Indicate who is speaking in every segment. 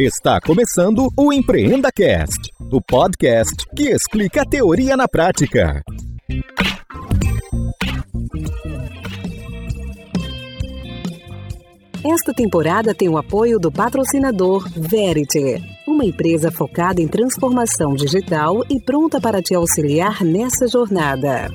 Speaker 1: Está começando o Empreenda Cast, o podcast que explica a teoria na prática.
Speaker 2: Esta temporada tem o apoio do patrocinador Verity, uma empresa focada em transformação digital e pronta para te auxiliar nessa jornada.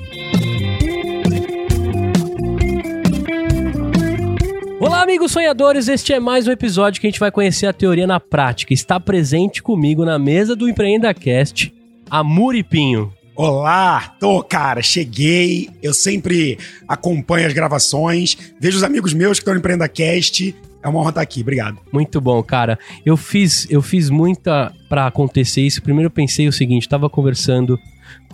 Speaker 3: Amigos sonhadores! Este é mais um episódio que a gente vai conhecer a teoria na prática. Está presente comigo na mesa do Empreenda Cast, a Muripinho.
Speaker 4: Olá, tô, cara, cheguei. Eu sempre acompanho as gravações, vejo os amigos meus que estão no Empreenda Cast. É uma honra estar aqui, obrigado.
Speaker 3: Muito bom, cara. Eu fiz, eu fiz muita para acontecer isso. Primeiro eu pensei o seguinte, tava conversando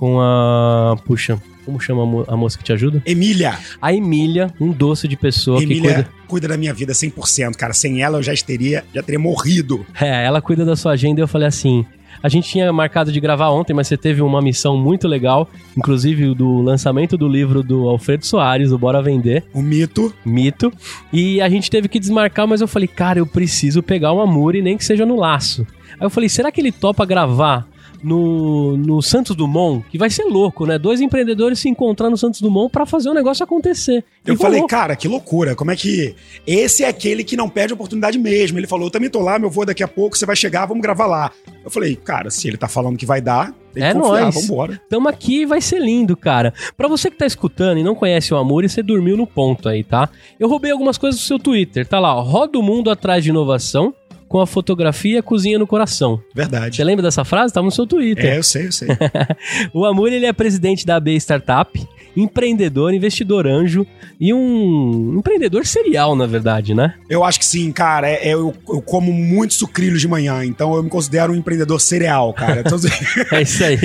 Speaker 3: com a, puxa, como chama a, mo a moça que te ajuda?
Speaker 4: Emília.
Speaker 3: A Emília, um doce de pessoa
Speaker 4: Emília
Speaker 3: que cuida
Speaker 4: cuida da minha vida 100%, cara. Sem ela eu já teria, já teria morrido.
Speaker 3: É, ela cuida da sua agenda e eu falei assim: a gente tinha marcado de gravar ontem, mas você teve uma missão muito legal, inclusive do lançamento do livro do Alfredo Soares, o Bora Vender.
Speaker 4: O mito.
Speaker 3: Mito. E a gente teve que desmarcar, mas eu falei, cara, eu preciso pegar uma Muri, nem que seja no laço. Aí eu falei, será que ele topa gravar no, no Santos Dumont, que vai ser louco, né? Dois empreendedores se encontrar no Santos Dumont para fazer o negócio acontecer.
Speaker 4: Eu
Speaker 3: E
Speaker 4: falei,
Speaker 3: rolou.
Speaker 4: cara, que loucura. Como é que. Esse é aquele que não perde a oportunidade mesmo. Ele falou: eu também tô lá, meu voo daqui a pouco, você vai chegar, vamos gravar lá. Eu falei, cara, se ele tá falando que vai dar, tem que
Speaker 3: É
Speaker 4: confiar,
Speaker 3: nóis.
Speaker 4: vambora.
Speaker 3: Tamo aqui vai ser lindo, cara. Pra você que tá escutando e não conhece o Amor, você dormiu no ponto aí, tá? Eu roubei algumas coisas do seu Twitter, tá lá, ó, roda o mundo atrás de inovação com a fotografia Cozinha no Coração.
Speaker 4: Verdade.
Speaker 3: Você lembra dessa frase? Tava no seu Twitter.
Speaker 4: É, eu sei, eu sei.
Speaker 3: O Amor, ele é presidente da AB Startup, empreendedor, investidor anjo e um empreendedor serial, na verdade, né?
Speaker 4: Eu acho que sim, cara. É, é, eu, eu como muitos sucrilhos de manhã, então eu me considero um empreendedor cereal, cara. Então,
Speaker 3: É isso aí.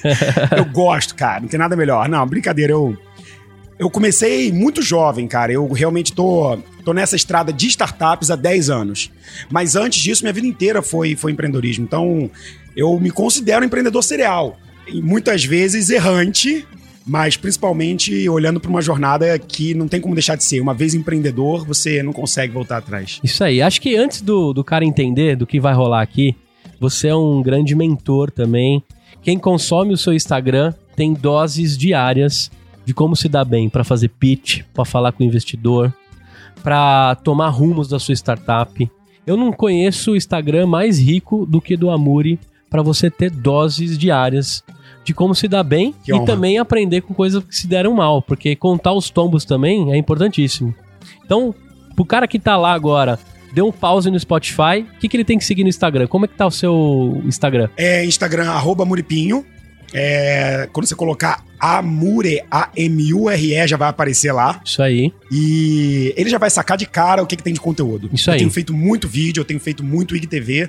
Speaker 4: eu gosto, cara. Não tem nada melhor. Não, brincadeira. Eu, eu comecei muito jovem, cara. Eu realmente tô, tô nessa estrada de startups há 10 anos. Mas antes disso, minha vida inteira foi, foi empreendedorismo. Então, eu me considero um empreendedor cereal. E muitas vezes errante, mas principalmente olhando para uma jornada que não tem como deixar de ser. Uma vez empreendedor, você não consegue voltar atrás.
Speaker 3: Isso aí. Acho que antes do, do cara entender do que vai rolar aqui, você é um grande mentor também. Quem consome o seu Instagram tem doses diárias de como se dar bem para fazer pitch, para falar com o investidor, para tomar rumos da sua startup. Eu não conheço o Instagram mais rico do que do Amuri para você ter doses diárias de como se dar bem
Speaker 4: Que
Speaker 3: e
Speaker 4: honra.
Speaker 3: também aprender com coisas que se deram mal, porque contar os tombos também é importantíssimo. Então, pro cara que tá lá agora, deu um pause no Spotify, o que, que ele tem que seguir no Instagram? Como é que tá o seu Instagram?
Speaker 4: É Instagram, arroba Muripinho. É, quando você colocar Amure, A-M-U-R-E, já vai aparecer lá.
Speaker 3: Isso aí.
Speaker 4: E ele já vai sacar de cara o que, que tem de conteúdo.
Speaker 3: Isso
Speaker 4: eu
Speaker 3: aí.
Speaker 4: tenho feito muito vídeo, eu tenho feito muito IGTV.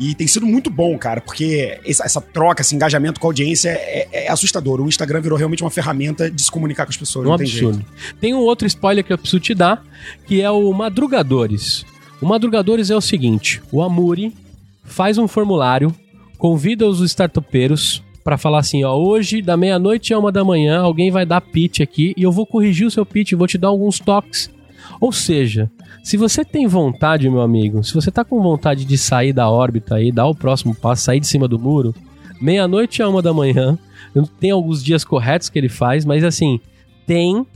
Speaker 4: E tem sido muito bom, cara, porque essa, essa troca, esse engajamento com a audiência é, é assustador. O Instagram virou realmente uma ferramenta de se comunicar com as pessoas.
Speaker 3: Um
Speaker 4: não tem
Speaker 3: absurdo.
Speaker 4: jeito.
Speaker 3: Tem um outro spoiler que eu preciso te dar, que é o Madrugadores. O Madrugadores é o seguinte: o Amuri faz um formulário, convida os startupeiros para falar assim, ó, hoje da meia-noite a uma da manhã alguém vai dar pitch aqui e eu vou corrigir o seu pitch, vou te dar alguns toques. Ou seja, se você tem vontade, meu amigo, se você tá com vontade de sair da órbita aí, dar o próximo passo, sair de cima do muro, meia-noite a uma da manhã, tem alguns dias corretos que ele faz, mas assim, tem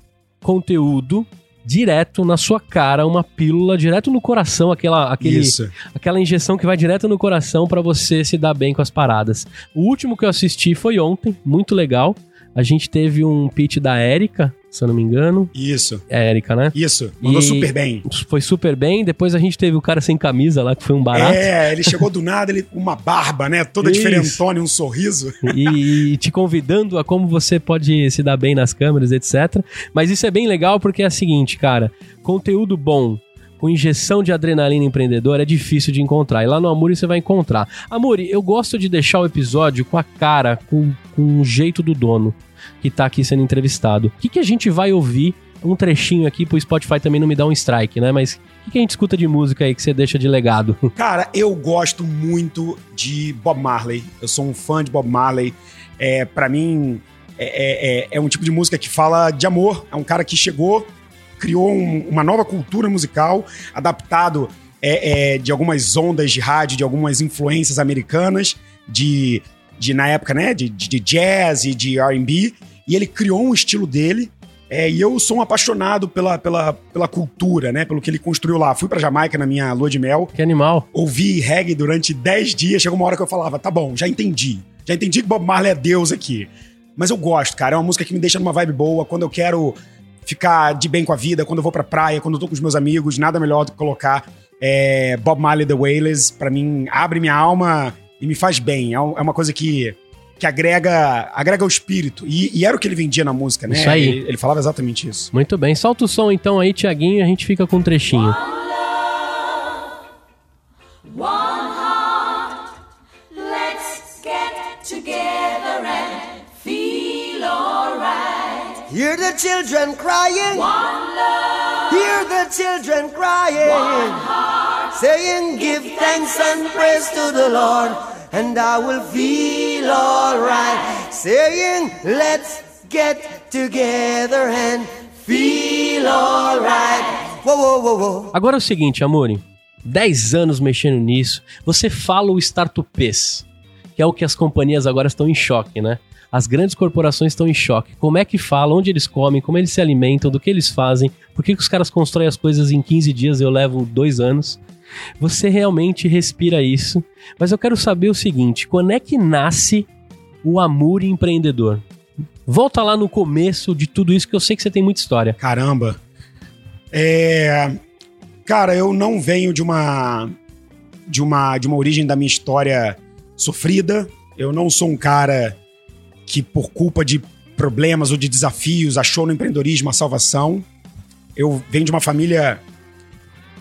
Speaker 3: conteúdo direto na sua cara, uma pílula direto no coração, aquela, aquele,
Speaker 4: Isso.
Speaker 3: aquela injeção que vai direto no coração pra você se dar bem com as paradas. O último que eu assisti foi ontem, muito legal. A gente teve um pitch da Érica, se eu não me engano.
Speaker 4: Isso.
Speaker 3: É a Érica, né?
Speaker 4: Isso. Mandou
Speaker 3: E-
Speaker 4: super bem.
Speaker 3: Foi super bem. Depois a gente teve o cara sem camisa lá, que foi um barato.
Speaker 4: É, ele chegou do nada, ele uma barba, né? Toda
Speaker 3: Isso.
Speaker 4: diferentona e um sorriso.
Speaker 3: e, e te convidando a como você pode se dar bem nas câmeras, etc. Mas isso é bem legal porque é o seguinte, cara, conteúdo bom com injeção de adrenalina empreendedora é difícil de encontrar. E lá no Amuri você vai encontrar. Amuri, eu gosto de deixar o episódio com a cara, com, com o jeito do dono que tá aqui sendo entrevistado. O que, que a gente vai ouvir? Um trechinho aqui pro Spotify também não me dar um strike, né? Mas o que, a gente escuta de música aí que você deixa de legado?
Speaker 4: Cara, eu gosto muito de Bob Marley. Eu sou um fã de Bob Marley. É, para mim, é, é- é um tipo de música que fala de amor. É um cara que chegou, criou um- uma nova cultura musical, adaptado é, é, de algumas ondas de rádio, de algumas influências americanas, de, de na época, né, de, de jazz e de R&B, e ele criou um estilo dele, é, e eu sou um apaixonado pela, pela, pela cultura, né? Pelo que ele construiu lá. Fui pra Jamaica na minha lua de mel.
Speaker 3: Que animal.
Speaker 4: Ouvi reggae durante 10 dias. Chegou uma hora que eu falava, tá bom, já entendi. Já entendi que Bob Marley é Deus aqui. Mas eu gosto, cara. É uma música que me deixa numa vibe boa. Quando eu quero ficar de bem com a vida, quando eu vou pra praia, quando eu tô com os meus amigos, nada melhor do que colocar é, Bob Marley The Wailers. Pra mim, abre minha alma e me faz bem. É, é uma coisa que, que agrega, agrega o espírito. E, e era o que ele vendia na música, né?
Speaker 3: Isso aí.
Speaker 4: Ele, ele falava exatamente isso.
Speaker 3: Muito bem. Solta o som então aí, Tiaguinho, e a gente fica com um trechinho.
Speaker 5: One heart, let's get together and feel alright.
Speaker 6: Hear the children crying.
Speaker 5: One love,
Speaker 6: Hear the children crying. Saying, Give thanks and praise to the Lord, and I will feel alright. Saying, Let's get together and feel alright. Whoa, whoa, whoa.
Speaker 3: Agora é o seguinte, Amore. 10 anos mexendo nisso. Você fala o startupês, que é o que as companhias agora estão em choque, né? As grandes corporações estão em choque. Como é que falam, onde eles comem, como eles se alimentam, do que eles fazem, por que, que os caras constroem as coisas em 15 dias e eu levo dois anos. Você realmente respira isso. Mas eu quero saber o seguinte: quando é que nasce o amor empreendedor? Volta lá no começo de tudo isso, que eu sei que você tem muita história.
Speaker 4: Caramba. É, cara, eu não venho de uma de uma de uma origem da minha história sofrida. Eu não sou um cara que por culpa de problemas ou de desafios achou no empreendedorismo a salvação. Eu venho de uma família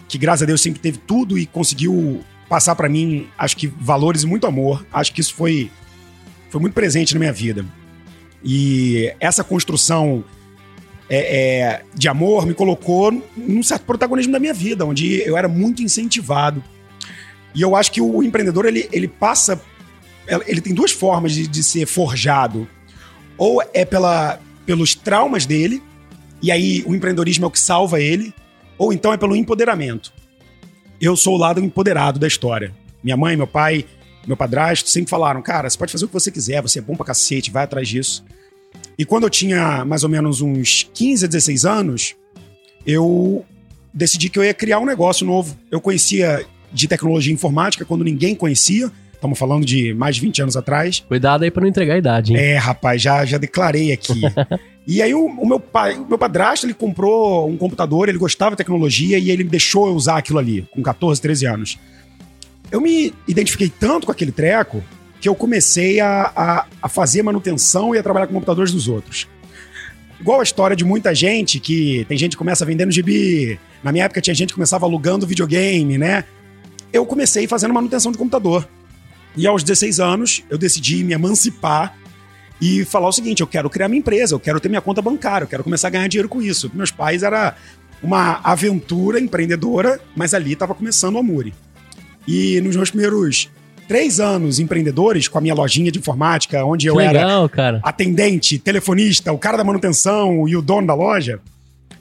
Speaker 4: que graças a Deus sempre teve tudo e conseguiu passar pra mim, acho que valores e muito amor. Acho que isso foi foi muito presente na minha vida. E essa construção é, é, de amor me colocou num certo protagonismo da minha vida, onde eu era muito incentivado. E eu acho que o empreendedor, ele, ele passa... Ele tem duas formas de, de ser forjado. Ou é pela, pelos traumas dele, e aí o empreendedorismo é o que salva ele, ou então é pelo empoderamento. Eu sou o lado empoderado da história. Minha mãe, meu pai, meu padrasto sempre falaram, cara, você pode fazer o que você quiser, você é bom pra cacete, vai atrás disso. E quando eu tinha mais ou menos uns 15 a 16 anos, eu decidi que eu ia criar um negócio novo. Eu conhecia de tecnologia informática quando ninguém conhecia. Estamos falando de mais de 20 anos atrás.
Speaker 3: Cuidado aí pra não entregar a idade, hein?
Speaker 4: É, rapaz, já, já declarei aqui. e aí o, o meu pai, o meu padrasto, ele comprou um computador, ele gostava de tecnologia e ele me deixou eu usar aquilo ali, com 14, 13 anos. Eu me identifiquei tanto com aquele treco que eu comecei a, a, a fazer manutenção e a trabalhar com computadores dos outros. Igual a história de muita gente que tem gente que começa vendendo gibi. Na minha época tinha gente que começava alugando videogame, né? Eu comecei fazendo manutenção de computador. E aos 16 anos, eu decidi me emancipar e falar o seguinte: eu quero criar minha empresa, eu quero ter minha conta bancária, eu quero começar a ganhar dinheiro com isso. Meus pais era uma aventura empreendedora, mas ali estava começando o Amuri. E nos meus primeiros três anos empreendedores, com a minha lojinha de informática, onde eu
Speaker 3: Que
Speaker 4: era
Speaker 3: legal, cara.
Speaker 4: atendente, telefonista, o cara da manutenção e o dono da loja,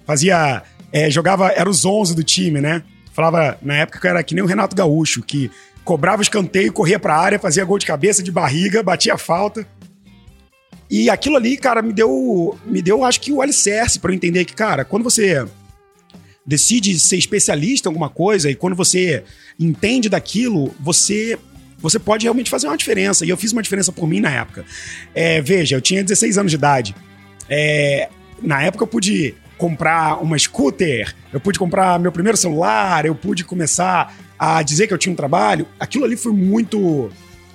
Speaker 4: fazia. é, jogava. Era os 11 do time, né? Falava, na época que eu era que nem o Renato Gaúcho, que cobrava escanteio, corria pra área, fazia gol de cabeça, de barriga, batia falta. E aquilo ali, cara, me deu, me deu, acho que o alicerce pra eu entender que, cara, quando você decide ser especialista em alguma coisa e quando você entende daquilo, você você pode realmente fazer uma diferença. E eu fiz uma diferença por mim na época. É, veja, eu tinha 16 anos de idade. É, na época eu pude comprar uma scooter, eu pude comprar meu primeiro celular, eu pude começar a dizer que eu tinha um trabalho. Aquilo ali foi muito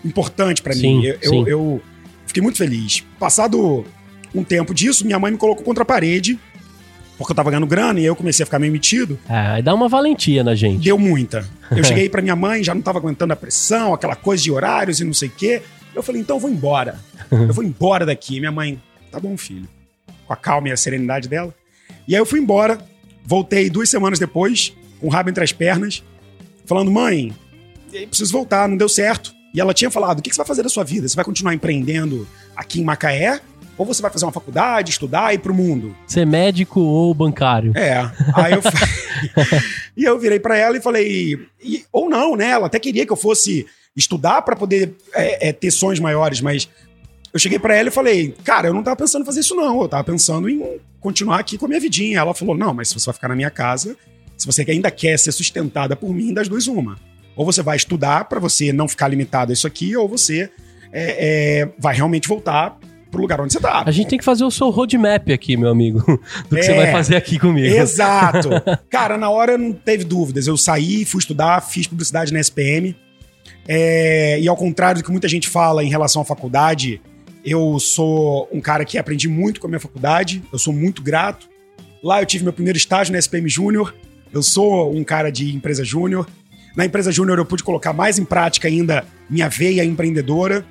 Speaker 4: importante pra
Speaker 3: Sim,
Speaker 4: mim. Eu, eu-
Speaker 3: sim.
Speaker 4: eu fiquei muito feliz. Passado um tempo disso, minha mãe me colocou contra a parede, porque eu tava ganhando grana e eu comecei a ficar meio metido.
Speaker 3: É, aí dá uma valentia na gente.
Speaker 4: Deu muita. Eu cheguei pra minha mãe, já não tava aguentando a pressão, aquela coisa de horários e não sei o quê. Eu falei, então eu vou embora. Eu vou embora daqui. Minha mãe, tá bom, filho. Com a calma e a serenidade dela. E aí eu fui embora. Voltei duas semanas depois, com o rabo entre as pernas, falando, mãe, preciso voltar, não deu certo. E ela tinha falado, o que você vai fazer da sua vida? Você vai continuar empreendendo aqui em Macaé? ou você vai fazer uma faculdade, estudar e ir pro mundo.
Speaker 3: Ser médico ou bancário.
Speaker 4: É. Aí eu E eu virei pra ela e falei, e- ou não, né? Ela até queria que eu fosse estudar pra poder é, é, ter sonhos maiores, mas eu cheguei pra ela e falei, cara, eu não tava pensando em fazer isso não, eu tava pensando em continuar aqui com a minha vidinha. Ela falou, não, mas se você vai ficar na minha casa, se você ainda quer ser sustentada por mim, das duas uma. Ou você vai estudar pra você não ficar limitado a isso aqui, ou você é, é, vai realmente voltar pro lugar onde você tá.
Speaker 3: A gente tem que fazer o seu roadmap aqui, meu amigo. Do que
Speaker 4: É.
Speaker 3: você vai fazer aqui comigo.
Speaker 4: Exato. Cara, na hora não teve dúvidas. Eu saí, fui estudar, fiz publicidade na SPM. É, e ao contrário do que muita gente fala em relação à faculdade, eu sou um cara que aprendi muito com a minha faculdade. Eu sou muito grato. Lá eu tive meu primeiro estágio na SPM Júnior. Eu sou um cara de empresa júnior. Na empresa júnior eu pude colocar mais em prática ainda minha veia empreendedora.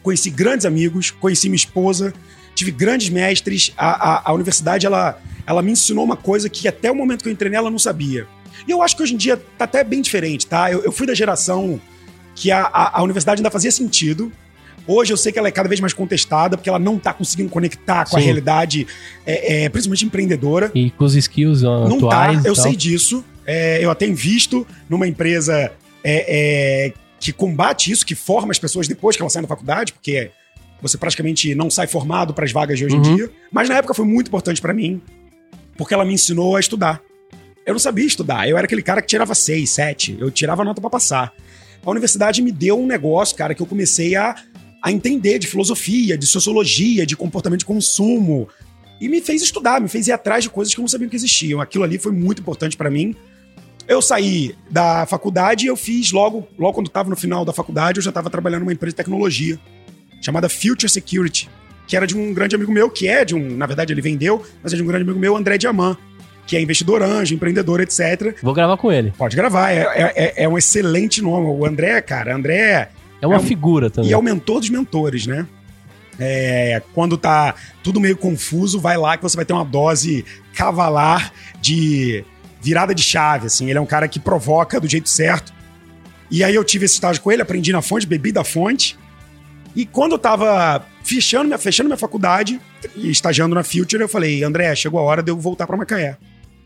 Speaker 4: Conheci grandes amigos, conheci minha esposa, tive grandes mestres. A, a, a universidade ela, ela me ensinou uma coisa que até o momento que eu entrei nela eu não sabia. E eu acho que hoje em dia tá até bem diferente, tá? Eu, eu fui da geração que a, a, a universidade ainda fazia sentido. Hoje eu sei que ela é cada vez mais contestada, porque ela não tá conseguindo conectar com a
Speaker 3: Sim.
Speaker 4: realidade, é, é, principalmente empreendedora.
Speaker 3: E com os skills
Speaker 4: Não
Speaker 3: atuais.
Speaker 4: tá,
Speaker 3: e
Speaker 4: eu sei disso. É, eu até invisto numa empresa é, é, que combate isso, que forma as pessoas depois que elas saem da faculdade, porque você praticamente não sai formado para as vagas de hoje
Speaker 3: Uhum.
Speaker 4: em dia. Mas na época foi muito importante para mim, porque ela me ensinou a estudar. Eu não sabia estudar, eu era aquele cara que tirava seis, sete, eu tirava nota para passar. A universidade me deu um negócio, cara, que eu comecei a, a entender de filosofia, de sociologia, de comportamento de consumo, e me fez estudar, me fez ir atrás de coisas que eu não sabia que existiam. Aquilo ali foi muito importante pra mim. Eu saí da faculdade e eu fiz logo, logo quando estava no final da faculdade, eu já estava trabalhando numa empresa de tecnologia chamada Future Security, que era de um grande amigo meu, que é de um, na verdade ele vendeu, mas é de um grande amigo meu, André Diamant, que é investidor anjo, empreendedor, etc.
Speaker 3: Vou gravar com ele.
Speaker 4: Pode gravar, é, é- é- é um excelente nome. O André, cara, André
Speaker 3: É uma
Speaker 4: É um-
Speaker 3: figura também.
Speaker 4: e é o mentor dos mentores, né? É, quando tá tudo meio confuso, vai lá que você vai ter uma dose cavalar de virada de chave, assim. Ele é um cara que provoca do jeito certo. E aí eu tive esse estágio com ele, aprendi na fonte, bebi da fonte. E quando eu tava fechando minha, fechando minha faculdade e estagiando na Future, eu falei, André, chegou a hora de eu voltar para Macaé.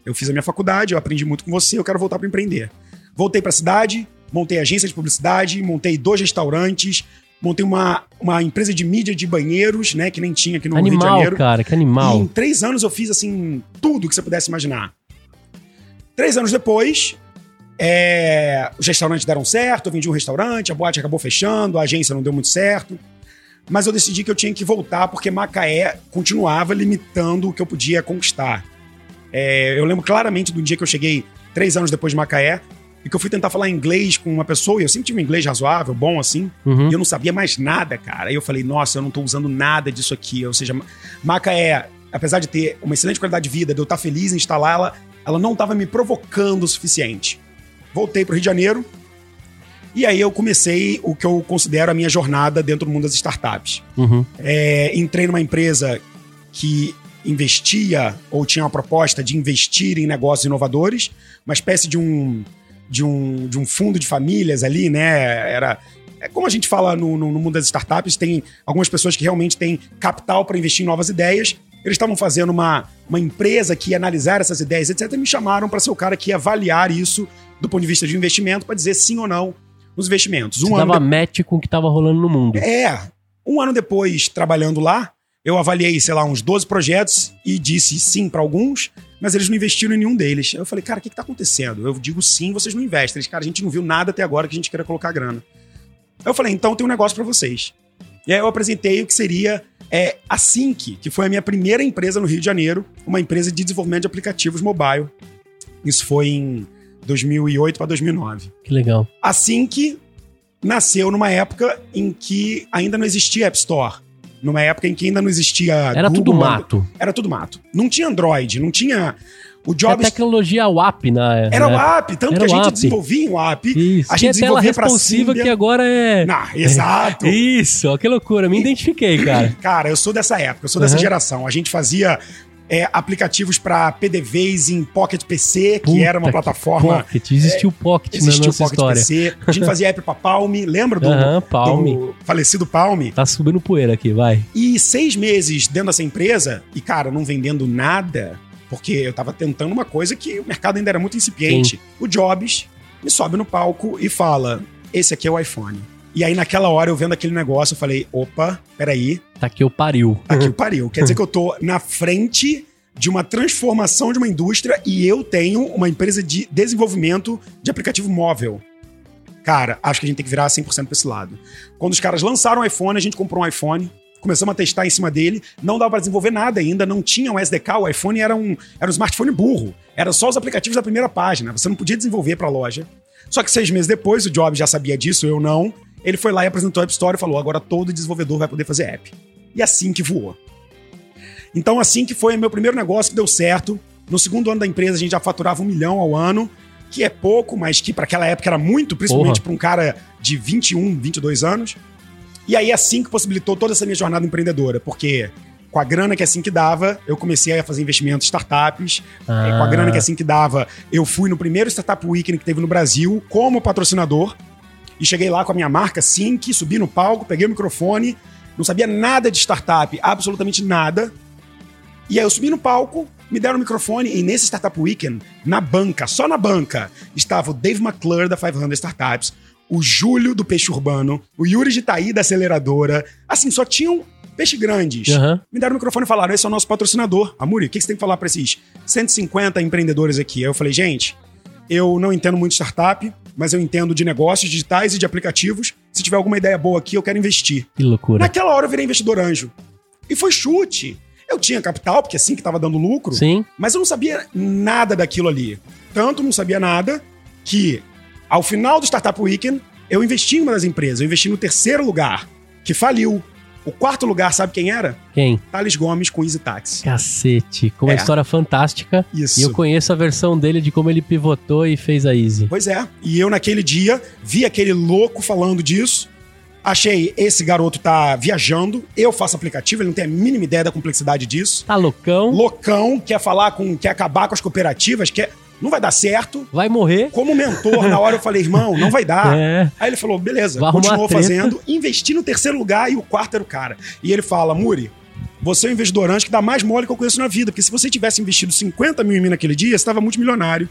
Speaker 4: Eu fiz a minha faculdade, eu aprendi muito com você, eu quero voltar para empreender. Voltei para a cidade, montei agência de publicidade, montei dois restaurantes, montei uma, uma empresa de mídia de banheiros, né, que nem tinha aqui no Rio de
Speaker 3: Animal,
Speaker 4: Janeiro.
Speaker 3: cara, que
Speaker 4: E
Speaker 3: animal.
Speaker 4: em três anos eu fiz, assim, tudo que você pudesse imaginar. Três anos depois, é, os restaurantes deram certo, eu vendi um restaurante, a boate acabou fechando, a agência não deu muito certo. Mas eu decidi que eu tinha que voltar porque Macaé continuava limitando o que eu podia conquistar. É, eu lembro claramente do dia que eu cheguei três anos depois de Macaé e que eu fui tentar falar inglês com uma pessoa, e eu sempre tive um inglês razoável, bom assim,
Speaker 3: Uhum.
Speaker 4: e eu não sabia mais nada, cara. Aí eu falei, nossa, eu não tô usando nada disso aqui. Ou seja, Macaé, apesar de ter uma excelente qualidade de vida, de eu estar feliz em lá, ela, ela não estava me provocando o suficiente. Voltei pro Rio de Janeiro, e aí eu comecei o que eu considero a minha jornada dentro do mundo das startups.
Speaker 3: Uhum.
Speaker 4: É, entrei numa empresa que investia ou tinha uma proposta de investir em negócios inovadores, uma espécie de um, de um, de um fundo de famílias ali, né? Era. É como a gente fala no, no- no mundo das startups, tem algumas pessoas que realmente têm capital para investir em novas ideias. Eles estavam fazendo uma, uma empresa que ia analisar essas ideias, etc. E me chamaram para ser o cara que ia avaliar isso do ponto de vista de investimento, para dizer sim ou não nos investimentos.
Speaker 3: Você
Speaker 4: Um ano
Speaker 3: dava match com o que tava rolando no mundo.
Speaker 4: é, um ano depois, trabalhando lá, eu avaliei, sei lá, uns 12 projetos e disse sim para alguns, mas eles não investiram em nenhum deles. Eu falei, cara, o que, que tá acontecendo? Eu digo sim, vocês não investem. Eles, cara, a gente não viu nada até agora que a gente queira colocar grana. Eu falei, então tem um negócio para vocês. E aí eu apresentei o que seria é, a Sync, que foi a minha primeira empresa no Rio de Janeiro, uma empresa de desenvolvimento de aplicativos mobile. Isso foi em 2008 para 2009.
Speaker 3: Que legal.
Speaker 4: A Sync nasceu numa época em que ainda não existia App Store. Numa época em que ainda não existia.
Speaker 3: Era
Speaker 4: Google,
Speaker 3: tudo mato.
Speaker 4: Era tudo mato. Não tinha Android, não tinha. O
Speaker 3: A
Speaker 4: Jobs.
Speaker 3: tecnologia WAP na
Speaker 4: Era
Speaker 3: né?
Speaker 4: o app, tanto
Speaker 3: Era
Speaker 4: que a
Speaker 3: o
Speaker 4: gente desenvolvia um app.
Speaker 3: Isso.
Speaker 4: A gente desenvolvia pra
Speaker 3: responsiva
Speaker 4: Symbian.
Speaker 3: que agora é...
Speaker 4: Não, exato.
Speaker 3: Isso, ó, que loucura. Me identifiquei, cara.
Speaker 4: Cara, eu sou dessa época, eu sou dessa
Speaker 3: Uhum.
Speaker 4: geração. A gente fazia é, aplicativos para PDVs em Pocket PC, que
Speaker 3: Puta
Speaker 4: era uma plataforma.
Speaker 3: Pocket, existiu Pocket
Speaker 4: Existiu
Speaker 3: na nossa
Speaker 4: Pocket
Speaker 3: história.
Speaker 4: PC. A gente fazia app pra Palm, lembra do,
Speaker 3: Aham, Palm.
Speaker 4: do falecido Palm?
Speaker 3: Tá subindo poeira aqui, vai.
Speaker 4: E seis meses dentro dessa empresa, e cara, não vendendo nada, porque eu tava tentando uma coisa que o mercado ainda era muito incipiente. O Jobs me sobe no palco e fala: Esse aqui é o iPhone. E aí, naquela hora, eu vendo aquele negócio, eu falei: opa, peraí,
Speaker 3: Tá aqui o pariu.
Speaker 4: aqui o pariu. Quer dizer que eu tô na frente de uma transformação de uma indústria e eu tenho uma empresa de desenvolvimento de aplicativo móvel. Cara, acho que a gente tem que virar 100% pra esse lado. Quando os caras lançaram o iPhone, a gente comprou um iPhone, começamos a testar em cima dele, não dava pra desenvolver nada ainda, não tinha um SDK, o iPhone era um, era um smartphone burro, era só os aplicativos da primeira página, você não podia desenvolver pra loja. Só que seis meses depois, o Jobs já sabia disso, eu não, ele foi lá e apresentou a App Store e falou, agora todo desenvolvedor vai poder fazer app. E assim que voou. Então, assim que foi meu primeiro negócio que deu certo. No segundo ano da empresa, a gente já faturava um milhão ao ano, que é pouco, mas que para aquela época era muito, principalmente para um cara de 21, 22 anos. E aí, assim que possibilitou toda essa minha jornada empreendedora, porque com a grana que assim que dava, eu comecei a fazer investimentos em startups.
Speaker 3: Ah.
Speaker 4: É, com a grana que assim que dava, eu fui no primeiro Startup Weekend que teve no Brasil como patrocinador. E cheguei lá com a minha marca Sync, subi no palco, peguei o microfone, não sabia nada de startup, absolutamente nada. E aí eu subi no palco, me deram o microfone e nesse Startup Weekend, na banca, só na banca, estava o Dave McClure da 500 Startups, o Júlio do Peixe Urbano, o Yuri de Itaí da Aceleradora. Assim, só tinham peixe grandes.
Speaker 3: Aham.
Speaker 4: Me deram o microfone e falaram: esse é o nosso patrocinador. Amuri, o que você tem que falar para esses 150 empreendedores aqui? Aí eu falei, gente, eu não entendo muito startup, mas eu entendo de negócios digitais e de aplicativos. Se tiver alguma ideia boa aqui, eu quero investir.
Speaker 3: Que loucura.
Speaker 4: Naquela hora eu virei investidor anjo. E foi chute. Eu tinha capital, porque assim que tava dando lucro,
Speaker 3: Sim.
Speaker 4: mas eu não sabia nada daquilo ali. Tanto não sabia nada que, ao final do Startup Weekend, eu investi em uma das empresas. Eu investi no terceiro lugar, que faliu. O quarto lugar, sabe quem era?
Speaker 3: Quem?
Speaker 4: Thales Gomes com Easy Taxi.
Speaker 3: Cacete. Com uma
Speaker 4: É.
Speaker 3: história fantástica.
Speaker 4: Isso.
Speaker 3: E eu conheço a versão dele de como ele pivotou e fez a Easy.
Speaker 4: Pois é. E eu, naquele dia, vi aquele louco falando disso. Achei, esse garoto tá viajando. Eu faço aplicativo, ele não tem a mínima ideia da complexidade disso.
Speaker 3: Tá loucão?
Speaker 4: Loucão, quer falar com. quer acabar com as cooperativas, quer. Não vai dar certo.
Speaker 3: Vai morrer?
Speaker 4: Como mentor, na hora eu falei, irmão, não vai dar.
Speaker 3: É.
Speaker 4: Aí ele falou, beleza,
Speaker 3: Vai
Speaker 4: continuou fazendo, investi no terceiro lugar e o quarto era o cara. E ele fala, Muri, você é o investidor anjo que dá mais mole que eu conheço na vida, porque se você tivesse investido 50 mil em mim naquele dia, você estava multimilionário.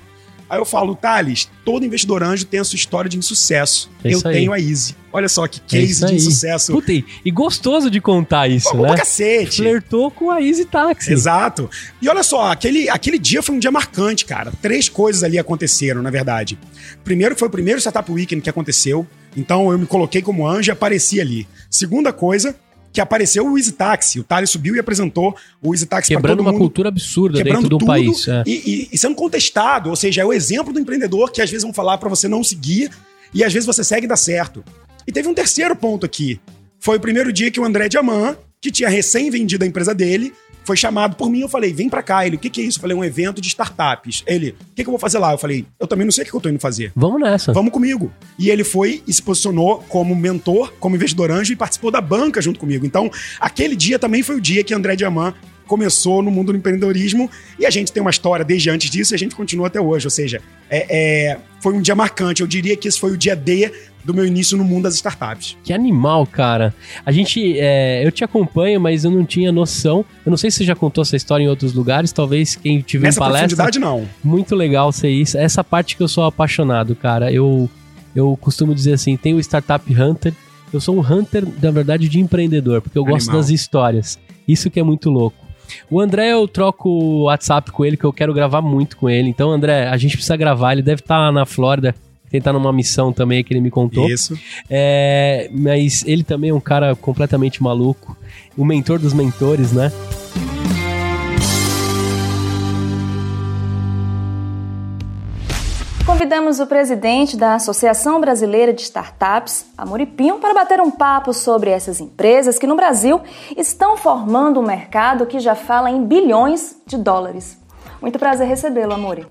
Speaker 4: Aí eu falo, Thales, todo investidor anjo tem a sua história de insucesso.
Speaker 3: É
Speaker 4: eu tenho a Easy. Olha só que
Speaker 3: É
Speaker 4: case
Speaker 3: isso
Speaker 4: de insucesso.
Speaker 3: Puta, e- e gostoso de contar isso,
Speaker 4: Pô,
Speaker 3: né?
Speaker 4: pra cacete.
Speaker 3: Flertou com a Easy Taxi.
Speaker 4: Exato. E olha só, aquele, aquele dia foi um dia marcante, cara. Três coisas ali aconteceram, na verdade. Primeiro, foi o primeiro Startup Weekend que aconteceu. Então eu me coloquei como anjo e apareci ali. Segunda coisa, que apareceu o Easy Taxi. O Thales subiu e apresentou o Easy Taxi pra
Speaker 3: Quebrando
Speaker 4: todo
Speaker 3: uma
Speaker 4: mundo.
Speaker 3: cultura absurda
Speaker 4: Quebrando
Speaker 3: dentro do
Speaker 4: tudo
Speaker 3: país. é.
Speaker 4: e, e- e sendo contestado. Ou seja, é o exemplo do empreendedor que às vezes vão falar pra você não seguir e às vezes você segue e dá certo. E teve um terceiro ponto aqui. Foi o primeiro dia que o André Diamant, que tinha recém vendido a empresa dele, foi chamado por mim. Eu falei, vem pra cá. Ele, o que, que é isso? Eu falei, um evento de startups. Ele, o que, que eu vou fazer lá? Eu falei, eu também não sei o que que eu tô indo fazer.
Speaker 3: Vamos nessa.
Speaker 4: Vamos comigo. E ele foi e se posicionou como mentor, como investidor anjo e participou da banca junto comigo. Então, aquele dia também foi o dia que André Diamant começou no mundo do empreendedorismo e a gente tem uma história desde antes disso e a gente continua até hoje. Ou seja, é- é, foi um dia marcante. Eu diria que esse foi o dia D do meu início no mundo das startups.
Speaker 3: Que animal, cara. A gente. é, eu te acompanho, mas eu não tinha noção. Eu não sei se você já contou essa história em outros lugares. Talvez quem tiver
Speaker 4: Nessa
Speaker 3: em palestra.
Speaker 4: profundidade, não.
Speaker 3: Muito legal ser isso. Essa parte que eu sou apaixonado, cara. Eu, eu costumo dizer assim: tem o Startup Hunter. Eu sou um hunter, na verdade, de empreendedor, porque eu gosto
Speaker 4: Animal.
Speaker 3: das histórias. Isso que é muito louco. O André, eu troco o WhatsApp com ele, que eu quero gravar muito com ele. Então, André, a gente precisa gravar. Ele deve estar na Flórida, tentar numa missão também que ele me contou.
Speaker 4: Isso.
Speaker 3: É, mas ele também é um cara completamente maluco. O mentor dos mentores, né?
Speaker 7: Convidamos o presidente da Associação Brasileira de Startups, Amoripinho, para bater um papo sobre essas empresas que no Brasil estão formando um mercado que já fala em bilhões de dólares. Muito prazer recebê-lo, Amori.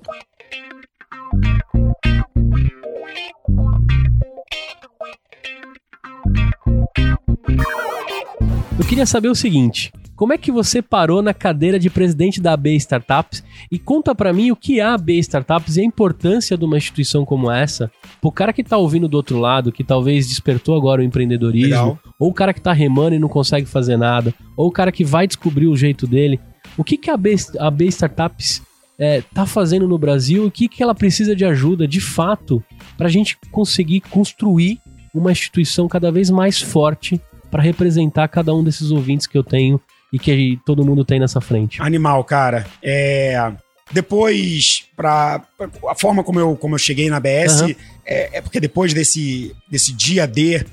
Speaker 3: Eu queria saber o seguinte: Como é que você parou na cadeira de presidente da AB Startups? E conta pra mim o que é a AB Startups e a importância de uma instituição como essa pro cara que tá ouvindo do outro lado, que talvez despertou agora o empreendedorismo,
Speaker 4: Legal.
Speaker 3: ou o cara que tá remando e não consegue fazer nada, ou o cara que vai descobrir o jeito dele. O que, que a, AB, a AB Startups é, tá fazendo no Brasil e o que, que ela precisa de ajuda, de fato, pra gente conseguir construir uma instituição cada vez mais forte para representar cada um desses ouvintes que eu tenho e que todo mundo tem nessa frente.
Speaker 4: Animal, cara. É, Depois, pra, pra- a forma como eu, como eu cheguei na ABS,
Speaker 3: Aham.
Speaker 4: é, é porque depois desse, desse dia D,